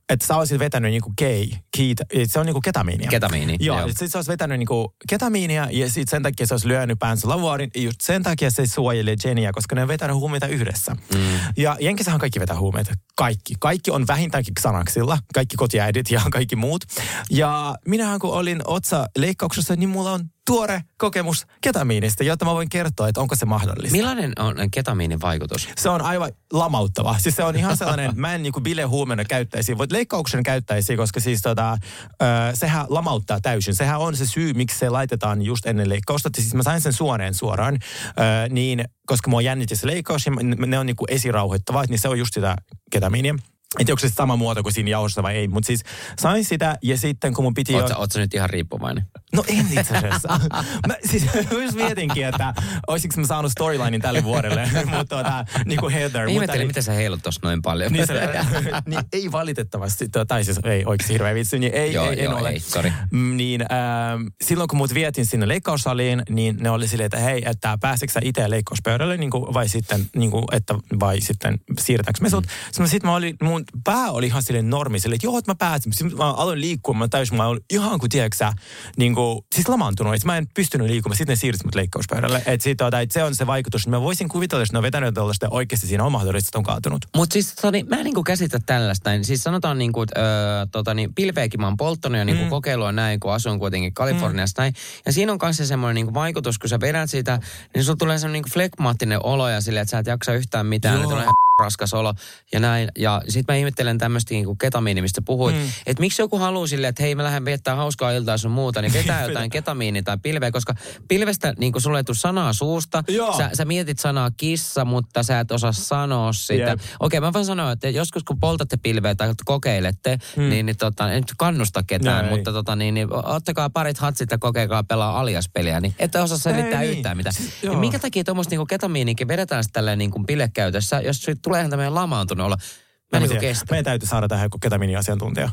että sä olisit vetänyt niinku gay, kiit, se on niinku ketamiinia. Ketamiini, Joo, joo. sit se olisi vetänyt niinku ketamiinia ja sit sen takia se olisi lyönyt päänsä lavuaarin. Ja just sen takia se suojelee Jenniä, koska ne on vetänyt huumeita yhdessä. Mm. Ja Jenkissähän kaikki vetää huumeita. Kaikki. Kaikki on vähintäänkin Xanaxilla. Kaikki kotiäidit ja kaikki muut. Ja minähän kun olin otsa leikkauksessa, niin mulla on tuore kokemus ketamiinista, jotta mä voin kertoa, että onko se mahdollista. Millainen on ketamiinin vaikutus? Se on aivan lamauttava. Siis se on ihan sellainen, mä en niinku bilehuumeena käyttäisi, voit leikkauksen käyttäisi, koska siis tota, ö, sehän lamauttaa täysin. Sehän on se syy, miksi se laitetaan just ennen leikkausta. Siis mä sain sen suoneen suoraan, ö, niin koska mua jännitti se leikkaus ja ne on niinku esirauhoittavaa, niin se on just sitä ketamiinia. Tiedä, onko se sama muoto kuin siinä jauhossa vai ei, mutta siis sain sitä ja sitten kun mun piti... Oletko, ootko nyt ihan riippuvainen? No en itse asiassa. mä siis just mietinkin, että olisinko mä saanut storylinein tälle vuodelle, mutta tota, niin kuin Heather. Mä ihmettelin, miten sä heilut tossa noin paljon. Niin, se, niin ei valitettavasti, tai siis ei oikeasti hirveä vitsi, niin ei, Joo, ei, joo, en ole. ei, sorry. Mm, Niin ähm, silloin kun mut vietin sinne leikkaussaliin, niin ne oli silleen, että hei, että pääseekö sä itse leikkauspöydälle, niin kuin, vai sitten, niin kuin, että, vai sitten siirretäänkö me sut. Mm. Sitten mä olin, mun pää oli ihan silleen normi, silleen, että joo, että mä pääsin. Sitten mä aloin liikkua, mä täysin, mä olin ihan kuin, tiedätkö sä, niin kuin, siis lamaantunut, että mä en pystynyt liikkumaan. Sitten ne siirsi mut leikkauspöydälle. Että sit, tota, et se on se vaikutus, että mä voisin kuvitella, että ne on vetänyt tuollaista oikeasti siinä on mahdollista, että on kaatunut. Mutta siis Soni, mä en niinku käsitä tällaista. Niin Siis sanotaan niinku, että öö, tota, niin, pilveäkin mä oon polttanut ja niinku mm. kokeilua näin, kun asun kuitenkin Kaliforniassa mm. näin. Ja siinä on kanssa semmoinen niinku vaikutus, kun sä vedät sitä, niin sulla tulee semmoinen niinku flekmaattinen olo ja silleen, että sä et jaksa yhtään mitään. Joo. Että ihan raskas olo ja näin. Ja sit mä ihmettelen tämmöistä niinku ketamiini, mistä puhuit. Mm. Että miksi joku haluaa silleen, että hei mä lähden viettää hauskaa iltaa sun muuta, niin vetää jotain ketamiini tai pilveä, koska pilvestä niinku sulle ei tule sanaa suusta. Joo. Sä, sä mietit sanaa kissa, mutta sä et osaa sanoa sitä. Jep. Okei, mä voin sanoa, että joskus kun poltatte pilveä tai kokeilette, hmm. niin, niin tota, en nyt kannusta ketään, No mutta tota, niin, niin, ottakaa parit hatsit ja kokeilkaa pelaa aliaspeliä, niin ette osaa selittää Ei ei, niin. yhtään mitään. Siis, ja joo. minkä takia tuommoista niin ketamiinikin vedetään sitten tälleen niin bilekäytössä, jos siitä tulee ihan tämmöinen lamaantunut olla. Mä, niin kestä. Meidän täytyy saada tähän joku ketamini-asiantuntija.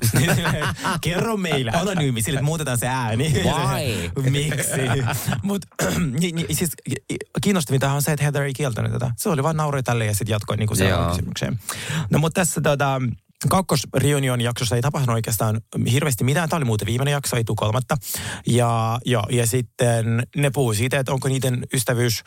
Kerro meille, anonyymi, sille että muutetaan se ääni. Why? Miksi? Mutta niin, niin, siis kiinnostavinta on se, että Heather ei kieltänyt tätä. Se oli vaan nauroi tälle ja sitten jatkoi niin seuraavaan kysymykseen. No mutta tässä tota, kakkos Reunion jaksossa ei tapahtunut oikeastaan hirveästi mitään. Tämä oli muuten viimeinen jakso, ei tule kolmatta. Ja, ja, ja sitten ne puhuu siitä, että onko niiden ystävyys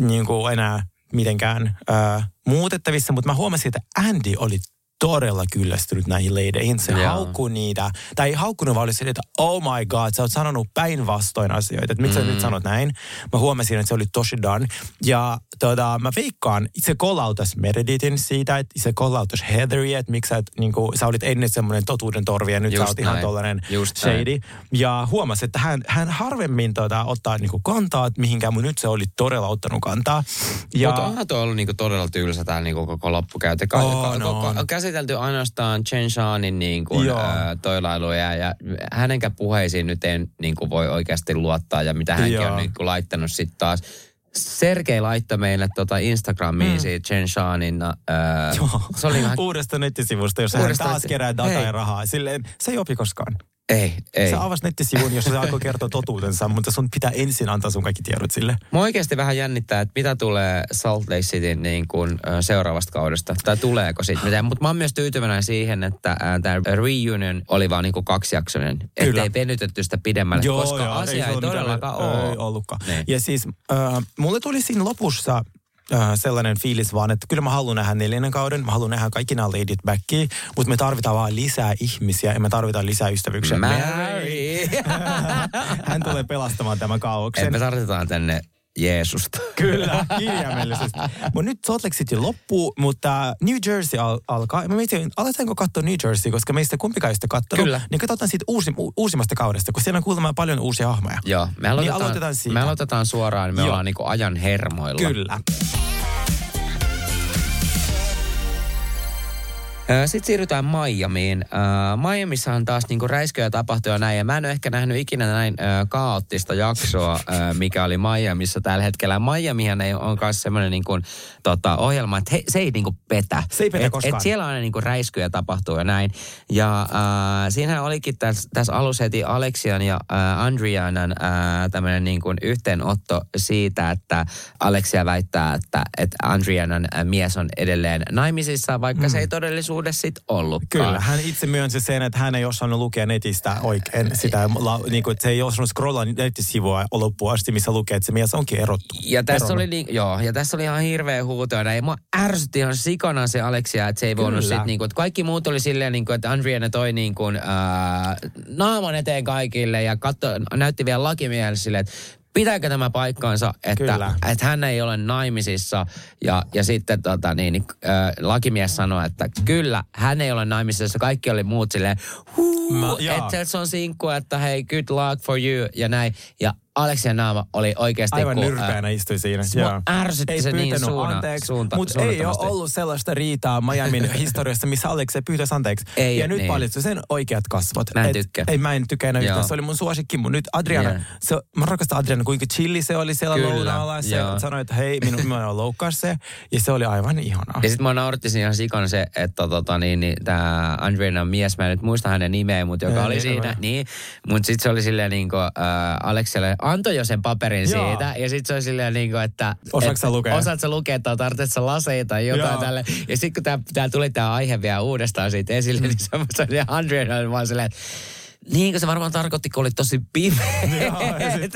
niin kuin enää mitenkään ää, muutettavissa, mutta mä huomasin, että Andy oli todella kyllästynyt näihin leideihin. Se Joo. haukkui niitä, tai ei haukkunut, vaan oli silleen, että oh my god, sä oot sanonut päinvastoin asioita, että miksi Mm. sä nyt sanot näin. Mä huomasin, että se oli tosi done. Ja tota, mä veikkaan, se kollautas Meredithin siitä, että se kollautas Heatheria, että miksi sä, et, niin kuin, sä olit ennen semmoinen totuuden torvi ja nyt Just sä oot ihan näin. tollainen Just näin. shady. Ja huomasi, että hän, hän harvemmin tota, ottaa niin kuin kantaa että mihinkään, mutta nyt se oli todella ottanut kantaa. Ja, Mutta onhan tuo ollut niinku todella tylsä tämä niinku koko loppukäyte. Ka- On, ka- koko- on. käsitelty ainoastaan Chen Shanin niinku, Joo. ää, toilailuja ja hänenkään puheisiin nyt ei niinku voi oikeasti luottaa ja mitä hänkin Joo. on niinku laittanut sitten taas. Sergei laittoi meille tota Instagramiin mm. siitä Chen Shanin. Ää, Joo. se oli vähän... Uudesta nettisivusta, jossa Uudesta hän taas netti- kerää dataa ja rahaa. Silleen, se ei opi koskaan. Ei, ei. Se avasi nettisivun, jossa se alkoi kertoa totuutensa, mutta sun pitää ensin antaa sun kaikki tiedot sille. Mua oikeasti vähän jännittää, että mitä tulee Salt Lake Cityn niin kuin, seuraavasta kaudesta, tai tuleeko siitä mitään. Mutta mä oon myös tyytyväinen siihen, että tämä reunion oli vaan niin kuin kaksijaksoinen. Kyllä. Ettei venytetty sitä pidemmälle, koska asia se ei, ole todellakaan ole. Ei ollutkaan. Niin. Ja siis äh, mulle tuli siinä lopussa sellainen fiilis vaan, että kyllä mä haluan nähdä neljännen kauden, mä haluan nähdä kaikki nämä ladit backiin, mutta me tarvitaan vaan lisää ihmisiä ja me tarvitaan lisää ystävyyksiä. Mary! Hän tulee pelastamaan tämän kaauksen. me tarvitaan tänne Jeesusta. Kyllä, kirjaimellisesti. Mutta nyt Salt Lake City loppuu, mutta New Jersey al- alkaa. Mä mietin, aletaanko katsoa New Jersey, koska meistä kumpikaan ei sitä katsonut. Kyllä. Niin katsotaan siitä uusi, u- uusimmasta kaudesta, kun siellä on kuulemma paljon uusia hahmoja. Joo, me aloitetaan, Niin aloitetaan siitä. me aloitetaan suoraan, me Joo. ollaan niinku ajan hermoilla. Kyllä. Sitten siirrytään Miamiin. Miamissa on taas niinku räisköjä tapahtuu ja näin. Ja mä en ole ehkä nähnyt ikinä näin kaoottista jaksoa, mikä oli Miamissa tällä hetkellä. Miamihan ei on myös semmoinen niinku, tota, ohjelma, että he, se ei niinku petä. Se ei petä et, koskaan. Et siellä aina niinku räiskyjä tapahtuu ja näin. Ja äh, siinähän olikin tässä täs alussa heti Alexian ja äh, Andrianan äh, tämmöinen niinku yhteenotto siitä, että Alexia väittää, että, että Andrianan mies on edelleen naimisissa, vaikka se ei todellisuudessa sit ollutkaan. Kyllä, hän itse myönsi sen, että hän ei osannut lukea netistä oikein sitä, la, niin kuin, että se ei osannut scrollaa nettisivua loppuun asti, missä lukee, että se mies onkin erottu. Ja tässä, eronnut. oli, niin, joo, ja tässä oli ihan hirveä huuto. Ja. Mua ärsytti ihan sikana se Alexia, että se ei voinut Kyllä. sit, niin kuin, että kaikki muut oli silleen, niin kuin, että Andriana toi niin kuin, ää, naaman eteen kaikille ja katso, näytti vielä lakimiehelle silleen, että pitääkö tämä paikkaansa, että, Kyllä. että hän ei ole naimisissa. Ja, ja sitten tota, niin, äh, lakimies sanoi, että kyllä, hän ei ole naimisissa. Kaikki oli muut silleen, huu, Mä- joo. että se on sinkku, että hei, good luck for you ja näin. Ja Aleksia naama oli oikeasti... Aivan kun, nyrpeänä istui siinä. mua ärsytti ei se niin suuna- anteeksi, suunta- mutta ei ole ollut sellaista riitaa Miamin historiassa, missä Aleksia pyytäisi anteeksi. Ei, ja nyt niin. paljastui sen oikeat kasvot. Mä en Et- tykkää. Ei, mä en tykkää enää yhtään. Se oli mun suosikki, mutta nyt Adriana, Joo. se, mä rakastan Adriana, kuinka chilli se oli siellä Kyllä, lounaalla. Se joo. sanoi, että hei, minun minua on loukkaas se. Ja se oli aivan ihanaa. Ja sitten mä nauratti siinä ihan sikan se, että tota, niin, niin, tämä Andreina mies, mä en nyt muista hänen nimeä, mutta joka Ei, oli ei, siinä, ei. niin. Mutta sitten se oli silleen niin kuin, äh, Alekselle antoi jo sen paperin Joo. siitä. Ja sitten se oli silleen niin kuin, että... Osaatko että, sä lukea? Osaatko sä lukea, tai tarvitsetko sä laseita tai jotain Joo. tälle. Ja sitten kun tää, tää tuli tämä aihe vielä uudestaan siitä esille, niin se, se oli Andreina oli vaan silleen, että niin kuin se varmaan tarkoitti, kun oli tosi pimeä.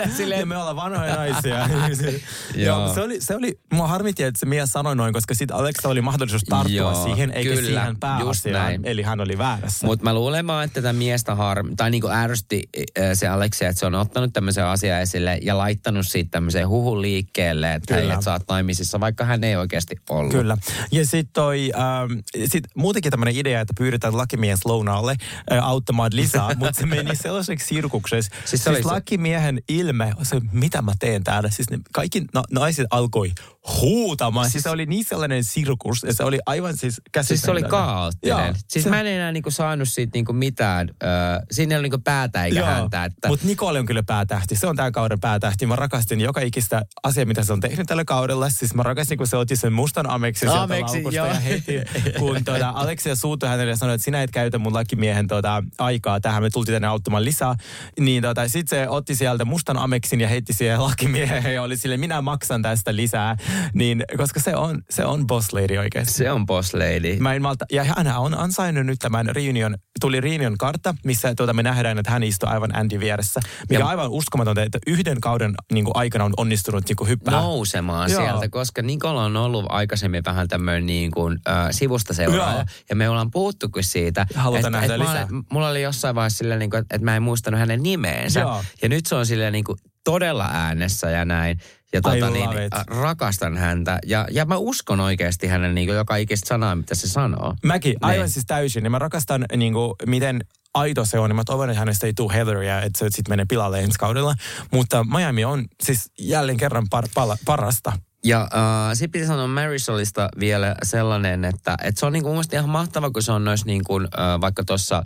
Silleen- ja me ollaan vanhoja naisia. Joo. Se oli, se oli, mua harmitti, että se mies sanoi noin, koska sitten Alexa oli mahdollisuus tarttua Joo, siihen, eikä kyllä, siihen pääasiaan. Eli hän oli väärässä. Mutta mä luulen vaan, että tätä miestä harmi, tai niinku ärsytti äh, se Aleksia, että se on ottanut tämmöisen asian esille ja laittanut siitä tämmöisen huhun liikkeelle, että hei, Kyllä. et sä oot naimisissa, vaikka hän ei oikeasti ollut. Kyllä. Ja sitten toi, ähm, sit muutenkin tämmöinen idea, että pyydetään lakimies lounaalle äh, auttamaan lisää, mutta se meni sellaiseksi sirkuksessa. Siis Siis, se siis se- lakimiehen ilme, se, mitä mä teen täällä. Siis ne kaikki na- naiset alkoi huutamaan. Siis, siis se oli niin sellainen sirkus, ja se oli aivan siis. Siis se oli kaoottinen. Joo, siis se- mä en enää niinku saanut siitä niinku mitään. Ö, siinä ei ollut niinku päätä eikä häntä. Että... Mutta Nicole on kyllä päätähti. Se on tämän kauden päätähti. Mä rakastin joka ikistä asiaa, mitä se on tehnyt tällä kaudella. Siis mä rakastin, kun se otti sen mustan ameksin sieltä Ameksi, laukusta joo. ja heti, kun tuota, Aleksia suutui hänelle ja sanoi, että sinä et käytä mun lakimiehen tuota, aikaa tähän. Me tultiin tänne auttamaan lisää. Niin tuota, sit se otti sieltä mustan ameksin ja heitti siihen lakimiehen ja oli sille, minä maksan tästä lisää. Niin, koska se on, se on boss lady oikeasti. Se on boss lady. Mä en malta, ja hän on ansainnut nyt tämän reunion, tuli reunion kartta, missä tuota me nähdään, että hän istuu aivan Andy vieressä. Mikä Ja- on aivan uskomatonta, että yhden kauden niin kuin, aikana on onnistunut niin kuin, hyppää. nousemaan Joo. sieltä, koska Nikola on ollut aikaisemmin vähän tämmöinen niin kuin, äh, sivusta seuraaja. Joo. Ja me ollaan puhuttukin siitä. Halutaan että- nähdä että lisää. Mulla oli jossain vaiheessa silleen, niin kuin, että mä en muistanut hänen nimeensä. Joo. Ja nyt se on silleen niin kuin, todella äänessä ja näin. Ja tota, niin, äh, rakastan häntä. Ja, ja mä uskon oikeasti hänen niin kuin, joka ikistä sanaa, mitä se sanoo. Mäkin, aivan Niin. siis täysin. Ja mä rakastan, niin kuin, miten aito se on. Ja mä toivon, että hänestä ei tule Heatheria, että se sitten menee pilalle ensi kaudella. Mutta Miami on siis jälleen kerran par, pala, parasta. Ja äh, sitten piti sanoa Marisolista vielä sellainen, että, että se on niinku mun ihan mahtava, kun se on noissa niinku, äh, vaikka tuossa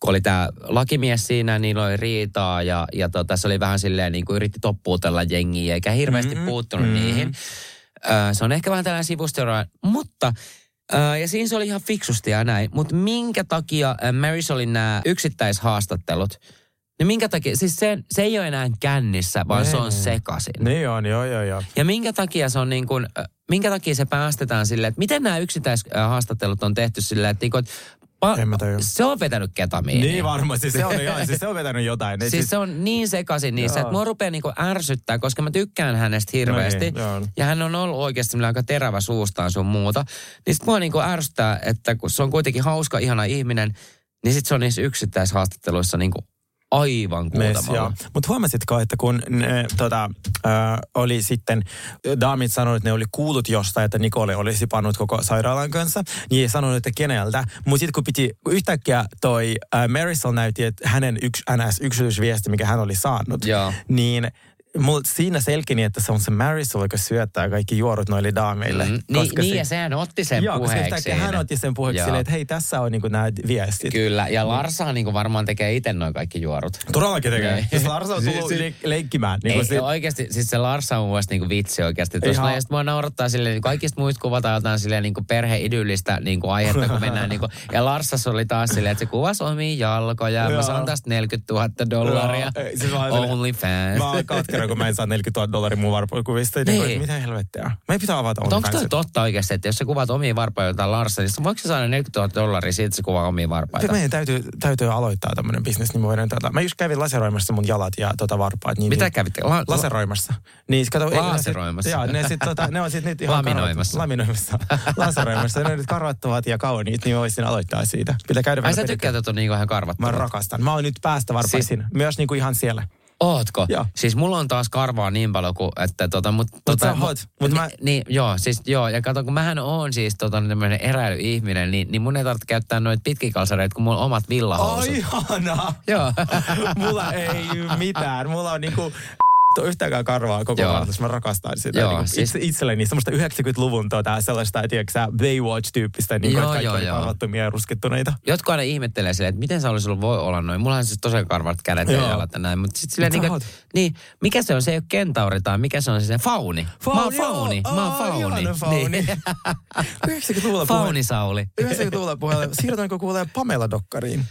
kun oli tämä lakimies siinä, niillä oli riitaa ja, ja tota, se oli vähän silleen niin kuin yritti toppuutella jengiä eikä hirveästi mm-hmm. puuttunut mm-hmm. niihin. Ö, se on ehkä vähän tällainen sivustyöraja, mutta ö, ja siinä se oli ihan fiksusti ja näin. Mutta minkä takia ö, Marisolin nämä yksittäishaastattelut, niin minkä takia, siis se, se ei ole enää kännissä, vaan Ei, se on ei. sekaisin. Niin on, joo, joo, joo. Ja minkä takia se on niin kuin, minkä takia se päästetään silleen, että miten nämä yksittäishaastattelut on tehty silleen, että, niin kuin, että pa- En mä tajua. se on vetänyt ketamiinia. Niin varmasti, se on, joo, siis se on vetänyt jotain. Ne Siis se on niin sekaisin niissä, että mua rupeaa niinku ärsyttää, koska mä tykkään hänestä hirveästi. No niin, ja hän on ollut oikeasti aika terävä suustaan sun muuta. Niin sit mua niinku ärsyttää, että kun se on kuitenkin hauska, ihana ihminen, niin sit se on niissä yksittäishaastatteluissa niinku aivan kuutamalla. Mutta huomasitko, että kun ne, tota, äh, oli sitten, daamit sanoivat, että ne oli kuullut jostain, että Nicole olisi pannut koko sairaalan kanssa, niin ei sanonut, että keneltä. Mutta sitten kun piti, kun yhtäkkiä toi Marisol näytti, että hänen yks, NS yksityisviesti, mikä hän oli saanut, Joo. niin Mulla siinä selkini, että se on se Marisol, joka syöttää kaikki juorut noille daameille. Mm, niin, koska niin se- ja sehän otti sen Joo, koska puheeksi. yhtäkkiä hän otti sen puheeksi silleen, että hei, tässä on niinku nämä viestit. Kyllä, ja Larsahan niinku varmaan tekee itse noin kaikki juorut. Todellakin tekee. Niin. Siis Larsa on tullut Siis- le- leikkimään. Ei, Niin se... oikeasti, siis se Larsa on mun mielestä niinku vitsi oikeasti. Tuossa Ihan- ja mua naurattaa silleen, niin kaikista muista kuvataan jotain silleen niinku perheidyllistä niinku aihetta, kun mennään niinku, ja Larsassa oli taas silleen, että se kuvasi omia jalkoja, mä Joo. saan tästä 40 000 dollaria, ei, siis mä only fans. Mä oon katkera, kun mä en saa 40 000 dollaria mun varpokuvista. Niin. Niin. Mitä helvettiä? Meidän pitää avata Mutta onko toi OnlyFansit. totta oikeasti, että jos sä kuvaat omia varpaita jotain Larsa, niin voiko sä saada 40 000 dollaria siitä, että sä kuvaa omia varpaita? Meidän täytyy, täytyy aloittaa tämmöinen bisnes, niin me voidaan tätä. Mä just kävin laseroimassa mun jalat ja tota varpaat. Niin, Mitä niin, kävitte? La- Laseroimassa. Niin, kato, ei, on sit- Laseroimassa. Joo, ne, sit, tota, ne on sit nyt ihan Laminoimassa. karvat- Laminoimassa. Laseroimassa. Ne on nyt karvattavat ja kauniit, niin voisin aloittaa siitä. Pitää käydä Ai sä tykkäät, että on niinku ihan Mä karvattava. rakastan. Mä oon nyt päästä varpaisin. Siis, Myös niinku ihan siellä. Ootko? Joo. Siis mulla on taas karvaa niin paljon kuin, että tota, mut, Mut tota, sä oot, mut ni- mä- Niin, joo, siis joo, ja kato, kun mähän oon siis tota tämmönen eräilyihminen, niin, niin mun ei tarvitse käyttää noita pitkikalsareita, kun mulla on omat villahousut. Ai ihanaa. Joo. Mulla ei mitään. Mulla on niinku tuo yhtäkään karvaa koko Joo. ajan, mä rakastan sitä. Joo, niin siis- itselleni semmoista 90-luvun tota, sellaista, tiedätkö Baywatch-tyyppistä, niin Joo, kuin, kaikki joo, joo. karvattomia ja ruskettuneita. Jotkut aina ihmettelee silleen, että miten se olisi ollut voi olla noin. Mulla on siis tosiaan karvat kädet ja jalat ja näin. Mutta sitten silleen, niin, oot- niin, mikä se on? Se ei ole kentauri tai mikä se on se, se fauni. Mä oon fauni. joo. Mä oon fauni. ihana fauni. Niin. 90-luvulla puheen, Faunisauli. 90-luvulla puheen, siirrytäänkö kuulee Pamela-dokkariin?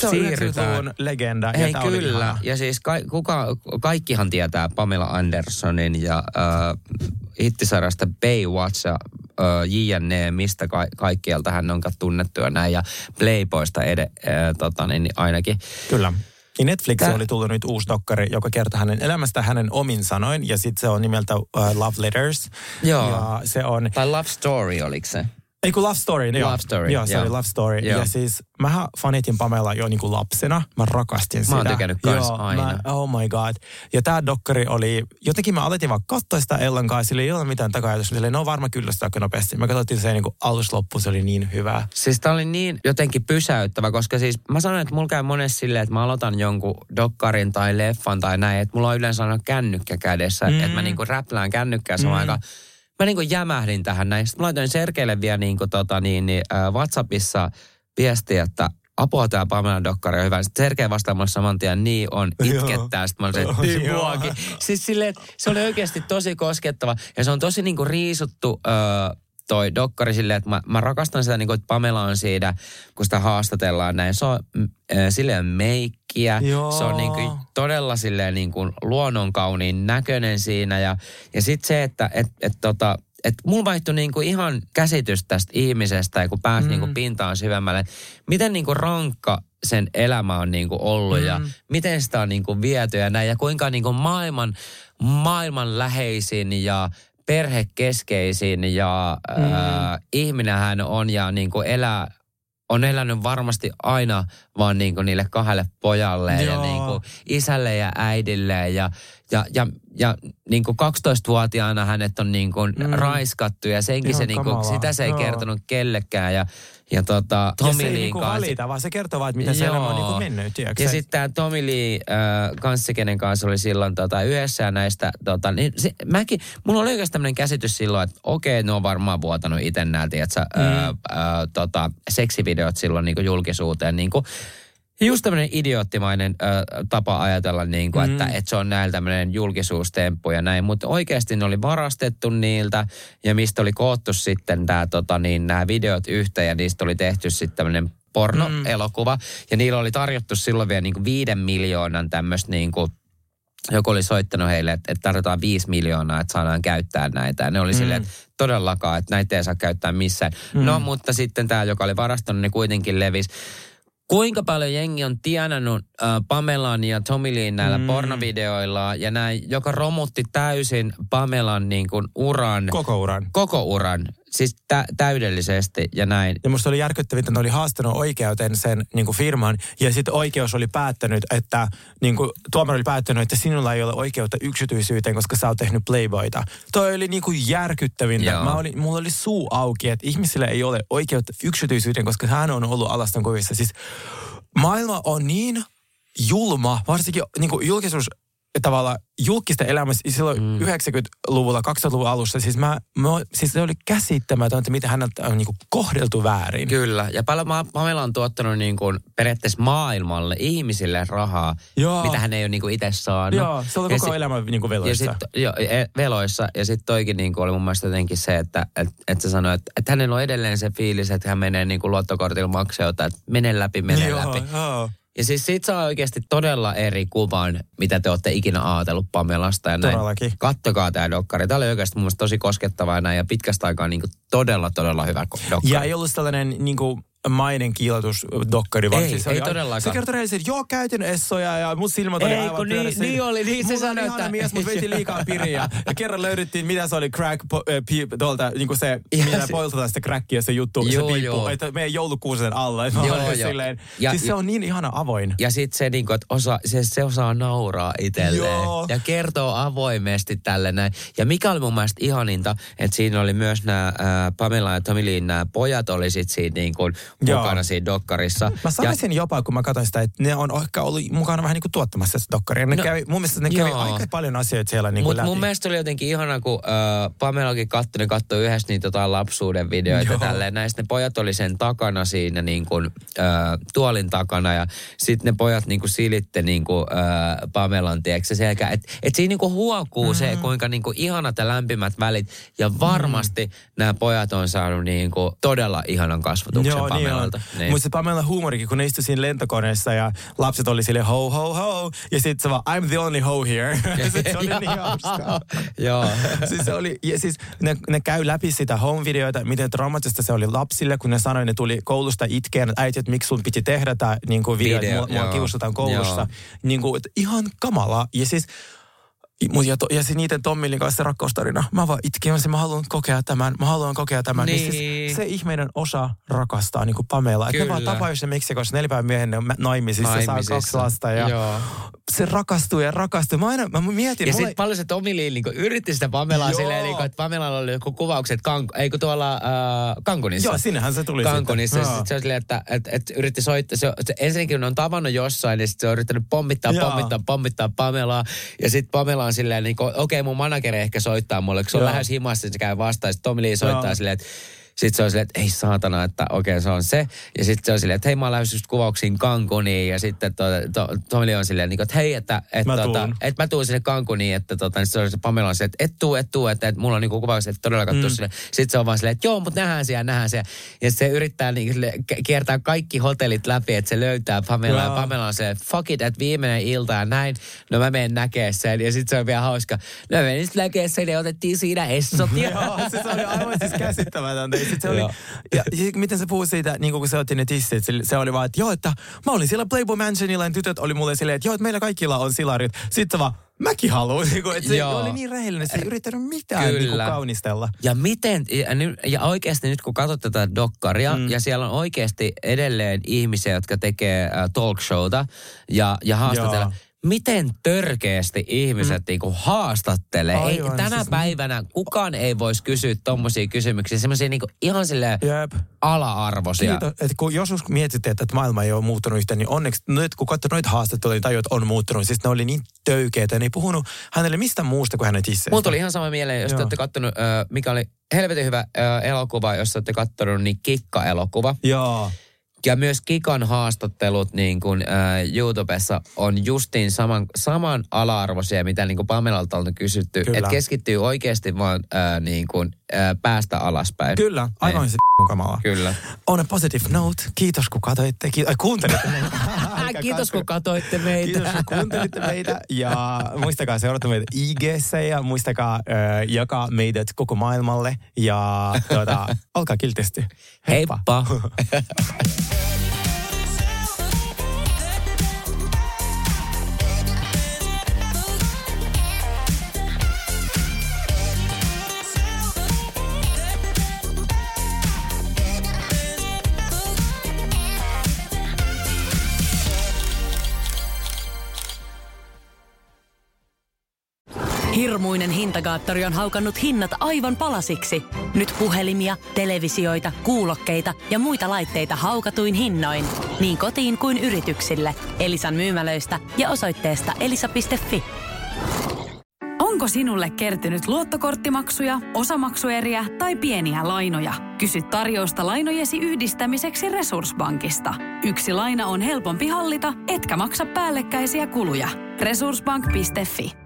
Se on Siirrytään. 90-luvun legenda. ja Hei tää oli kyllä. ihana. Ja siis ka- kuka, kaikkihan tietää Pamela Andersonin ja äh, hittisarjasta Baywatch ja äh, JNE, mistä ka- kaikkialta hän on tunnettu ja näin. Ja Playboysta ede, äh, tota, niin, niin ainakin. Kyllä. Ja Netflixiin Tää- oli tullut nyt uusi dokkari, joka kertoo hänen elämästä hänen omin sanoin. Ja sitten se on nimeltä uh, Love Letters. Joo. Ja se on... Tai Love Story, oliko se? Ei kun Love Story. Joo. Love Story, Joo, se joo. oli Love Story. Joo. Ja siis mähän fanitin Pamela jo niinku lapsena. Mä rakastin sitä. Mä oon tykännyt kans joo, aina. Mä, oh my god. Ja tää dokkari oli, jotenkin mä aloitin vaan katsoa sitä Ellen kanssa, sillä ei ole mitään takajatusta. Silleen, no varmaan kyllästyy aika nopeasti. Mä katsottiin se niinku alusta loppuun, se oli niin hyvä. Siis tää oli niin jotenkin pysäyttävä, koska siis mä sanon, että mulla käy monesti silleen, että mä aloitan jonkun dokkarin tai leffan tai näin, että mulla on yleensä aina kännykkä kädessä, mm. että mä niinku räplään kännykkää samaan mm. aikaan. Mä niinku jämähdin tähän näin. Sitten mä laitoin Sergeille vielä niinku tota niin, niin äh, Whatsappissa viestiä, että apua tää Pamela dokkari on hyvä. Sitten Sergei vastaa mulle saman tien, niin on, itkettää. Sitten mä olin se, niin Joo. muakin. Siis silleen, että se oli oikeasti tosi koskettava. Ja se on tosi niinku riisuttu öö, toi dokkari silleen, että mä, mä rakastan sitä, niin kuin, että Pamela on siinä, kun sitä haastatellaan näin. Se on äh, silleen meikkiä. Joo. Se on niin kuin, todella silleen niin kuin luonnonkauniin näköinen siinä. Ja, ja sitten se, että et, et, tota, et mulla vaihtui niin kuin ihan käsitys tästä ihmisestä, ja kun pääsi mm. niin kuin pintaan syvemmälle. Miten niin kuin rankka sen elämä on niin kuin ollut mm. ja miten sitä on niin kuin viety ja näin. Ja kuinka niin kuin maailman, maailman läheisin ja perhekeskeisin ja mm. äh, ihminen hän on ja niin kuin elää, on elänyt varmasti aina vaan niin kuin niille kahdelle pojalle ja Joo. niin kuin isälle ja äidille ja, ja, ja, ja niin kuin 12-vuotiaana hänet on niin kuin mm. raiskattu ja senkin Ihan se niin kuin, sitä se ei Joo. kertonut kellekään ja, ja tota, ja Tommy se ei niinku kanssa. valita, vaan se kertoo vaan, että miten se on niinku mennyt. Tiedätkö? Ja sitten tämä Tommy Lee äh, kanssa, kenen kanssa oli silloin tota, yhdessä ja näistä, tota, niin se, mäkin, mulla oli oikeasti tämmöinen käsitys silloin, että okei, ne on varmaan vuotanut itse nämä, tiedätkö, mm. ää, ää, tota, seksivideot silloin niin julkisuuteen. Niin kuin, just tämmöinen idioottimainen ää, tapa ajatella, niin kuin, mm. että, että se on näillä tämmöinen julkisuustemppu ja näin. Mutta oikeasti ne oli varastettu niiltä ja mistä oli koottu sitten tää, tota, niin, nämä videot yhteen ja niistä oli tehty sitten tämmöinen pornoelokuva. Ja niillä oli tarjottu silloin vielä niin kuin viiden miljoonan tämmöistä niin kuin joku oli soittanut heille, että, että tarvitaan viisi miljoonaa, että saadaan käyttää näitä. Ja ne oli mm. silleen, että todellakaan, että näitä ei saa käyttää missään. Mm. No, mutta sitten tämä, joka oli varastanut, ne kuitenkin levisi. Kuinka paljon jengi on tienannut äh, Pamelan ja Tommy Leen näillä mm. pornovideoilla ja näin, joka romutti täysin Pamelan niin kuin uran, Koko uran. koko uran, siis tä- täydellisesti ja näin. Ja musta oli järkyttävintä, että ne oli haastanut oikeuteen sen niin kuin firman. Ja sitten oikeus oli päättänyt, että niin kuin, tuomari oli päättänyt, että sinulla ei ole oikeutta yksityisyyteen, koska sä oot tehnyt Playboyta. Toi oli niin kuin järkyttävintä. Joo. Mä olin, mulla oli suu auki, että ihmisillä ei ole oikeutta yksityisyyteen, koska hän on ollut alaston kuvissa. Siis maailma on niin julma, varsinkin niin kuin julkisuus tavalla julkista elämässä silloin mm. 90-luvulla, 2000-luvun alussa. Siis, mä, mä, siis se oli käsittämätöntä, mitä häneltä on niin kuin kohdeltu väärin. Kyllä, ja Pamela on tuottanut niin kuin periaatteessa maailmalle, ihmisille rahaa, Joo. mitä hän ei ole niin kuin itse saanut. Joo, se oli Ja koko si- elämä niin kuin Ja veloissa. sit, jo, e- veloissa. Ja sitten toikin niin kuin oli mun mielestä jotenkin se, että et, et se sanoi, että, että hänellä on edelleen se fiilis, että hän menee niin kuin luottokortilla makseuta, että mene läpi, mene joo, läpi. Joo. Ja siis siitä saa oikeasti todella eri kuvan, mitä te olette ikinä ajatellut Pamelasta. Ja näin. Todellakin. Kattokaa tämä dokkari. Tämä oli oikeasti mun tosi koskettava ja näin. Ja pitkästä aikaa niin kuin todella, todella hyvä dokkari. Ja ei ollut tällainen niin kuin, mainen kiilotusdokkari, vaan Ei, siis se ei oli, todellakaan. Se kertoi rehellisesti, että joo, käytin essoja ja mun silmät oli Ei, aivan kun niin- niin oli, niin se sanoi, että- mies, mutta veti liikaa piriä. Ja kerran löydettiin, mitä se oli crack, po, äh, tuolta, niin kuin se, Ja millä se- poltetaan sitä crackia, se juttu, Joo, se piippu, joo. että meidän joulukuusen alla. Että Joo, joo. silleen, Ja- siis se on niin ihana avoin. Ja sitten se, niinku, että osa, se, se osaa nauraa itselleen. Joo. Ja kertoo avoimesti tälle näin. Ja mikä oli mun mielestä ihaninta, että siinä oli myös nämä Pamela ja Tommy Leen nämä pojat oli sit siinä niin kuin. Mukana siinä dokkarissa. Mä saisin ja, jopa, kun mä katsoin sitä, että ne on ehkä ollut mukana vähän niin kuin tuottamassa sitä dokkaria. Ne No, kävi, mun mielestä ne kävi joo. aika paljon asioita siellä niin Mutta läpi. mun mielestä oli jotenkin ihana, kun äh, Pamelakin katsoi, ne katsoi yhdessä niitä jotain lapsuuden videoita Joo. tälleen. Näistä ne pojat oli sen takana siinä niin kuin, äh, tuolin takana ja sitten ne pojat niin kuin silitte niin kuin, äh, Pamelan, tiedätkö, selkä. Että et siinä niin kuin huokuu mm. se, kuinka niin kuin ihanat ja lämpimät välit. Ja varmasti mm. nämä pojat on saanut niin kuin todella ihanan kasvatuksen Joo. Pamelalta. Niin. Mutta se Pamela huumorikin, kun ne istui siinä lentokoneessa ja lapset oli sille ho ho ho. Ja sitten se vaan, I'm the only ho here. se oli niin hauskaa. Joo. siis se oli, ja siis ne, ne käy läpi sitä home-videoita, miten traumaattista se oli lapsille, kun ne sanoi, ne tuli koulusta itkeen, että äiti, että miksi sun piti tehdä tämä niin kuin video, Video, että mua, mua kiusataan koulussa. Joo. Niin kuin, ihan kamalaa. Ja siis Mut ja, to, ja se niiden Tommilin kanssa se rakkaustarina. Mä vaan itkin, mä, mä haluan kokea tämän, mä haluan kokea tämän. Niin. siis se ihminen osaa rakastaa niin kuin Pamela. Että ne vaan Kyllä. jossain Meksikossa neljä päivän miehen ne on mä- naimisissa, saa Naimisissa. kaksi lasta. Ja Joo. se rakastuu ja rakastuu. Mä aina, mä mietin, Ja mulle, sitten paljon se Tomi Lee niin yritti sitä Pamelaa Joo. silleen, niin kuin, että Pamelalla oli joku kuvaukset, kank, ei kun tuolla äh, Kankunissa. Joo, sinnehän se tuli Kankunissa. sitten. Ja Joo. sit se on silleen, että et, et yritti soittaa. Se, se, ensinnäkin on tavannut jossain, ja sitten se on yrittänyt pommittaa, Joo. pommittaa, pommittaa Pamelaa. Ja sitten Pamela on silleen, niin okei, okay, mun manageri ehkä soittaa mulle, kun se on Joo. lähes himassa, se käy vastaan. Sitten Tomi Lee soittaa Joo. silleen, että sitten se on silleen, että ei saatana, että okei okay, se on se. Ja sitten se on silleen, että hei mä oon lähdössä just kuvauksiin Cancuniin. Ja sitten to, to, Tomi Lee on silleen, niin kuin, että hei, että, että, Mä tota, tuun. että mä tuun sinne Cancuniin. Että tota, niin se on se Pamela on silleen, että et tuu, et tuu, että, että mulla on niinku kuvaukset, että todellakaan mm. sille. Sitten se on vaan silleen, että joo, mutta nähdään siellä, nähdään siellä. Ja se yrittää niin, kiertää kaikki hotellit läpi, että se löytää Pamela. Ja. Pamela on se, fuck it, että viimeinen ilta ja näin. No mä menen näkee sen. Ja sitten se on vielä hauska. No mä menin sitten näkee sen ja otettiin siinä essot. Joo, se, se oli aivan siis käsittämätöntä. Ja sit se oli, ja, ja sit miten se puhui siitä, niin kun se otti ne tissit, se, se oli vaan, että joo, että mä olin siellä Playboy Mansionilla ja tytöt oli mulle silleen, että joo, että meillä kaikilla on silarit. Sitten vaan, mäkin haluan. Niin kuin, että se Joo. oli niin rehellinen, se ei yrittänyt mitään niin kuin Kyllä. kaunistella. Ja miten, ja, ja oikeasti nyt kun katsot tätä dokkaria, mm. ja siellä on oikeasti edelleen ihmisiä, jotka tekee äh, talk showta ja, ja haastatella. Joo. Miten törkeästi ihmiset mm. niinku haastattelee? Ei, Aivan, tänä siis- päivänä kukaan ei voisi kysyä tommosia kysymyksiä, semmoisia niinku ihan sille ala-arvoisia. Kiitos, kun joskus mietitte, että maailma ei ole muuttunut yhtään, niin onneksi nyt kun katsoo noita haastatteluja, niin tajuu, että on muuttunut. Siis ne oli niin töykeitä, ne ei puhunut hänelle mistään muusta kuin hänen tisseistä. Mulla tuli ihan sama mieleen, jos te olette kattonut, äh, mikä oli helvetin hyvä äh, elokuva, jos te olette kattonut, niin Kikka-elokuva. Joo. Ja myös Kikan haastattelut niin kuin, äh, YouTubessa on justiin saman, saman ala-arvoisia, mitä niin kuin Pamelalta on kysytty. Että keskittyy oikeasti vaan äh, niin kuin, äh, päästä alaspäin. Kyllä, aivan Niin. se kamalaa. Kyllä. On a positive note. Kiitos kun katsoitte. Ki- ai, kuuntelitte meitä. Kiitos kun katsoitte meitä. Kiitos kun kuuntelitte meitä. Ja muistakaa seurata meitä ig ja muistakaa äh, jakaa meidät koko maailmalle. Ja tuota, olkaa kiltisti. Heippa. Music hintakaattori on haukannut hinnat aivan palasiksi. Nyt puhelimia, televisioita, kuulokkeita ja muita laitteita haukatuin hinnoin. Niin kotiin kuin yrityksille. Elisan myymälöistä ja osoitteesta elisa.fi. Onko sinulle kertynyt luottokorttimaksuja, osamaksueriä tai pieniä lainoja? Kysy tarjousta lainojesi yhdistämiseksi Resurssbankista. Yksi laina on helpompi hallita, etkä maksa päällekkäisiä kuluja. Resurssbank.fi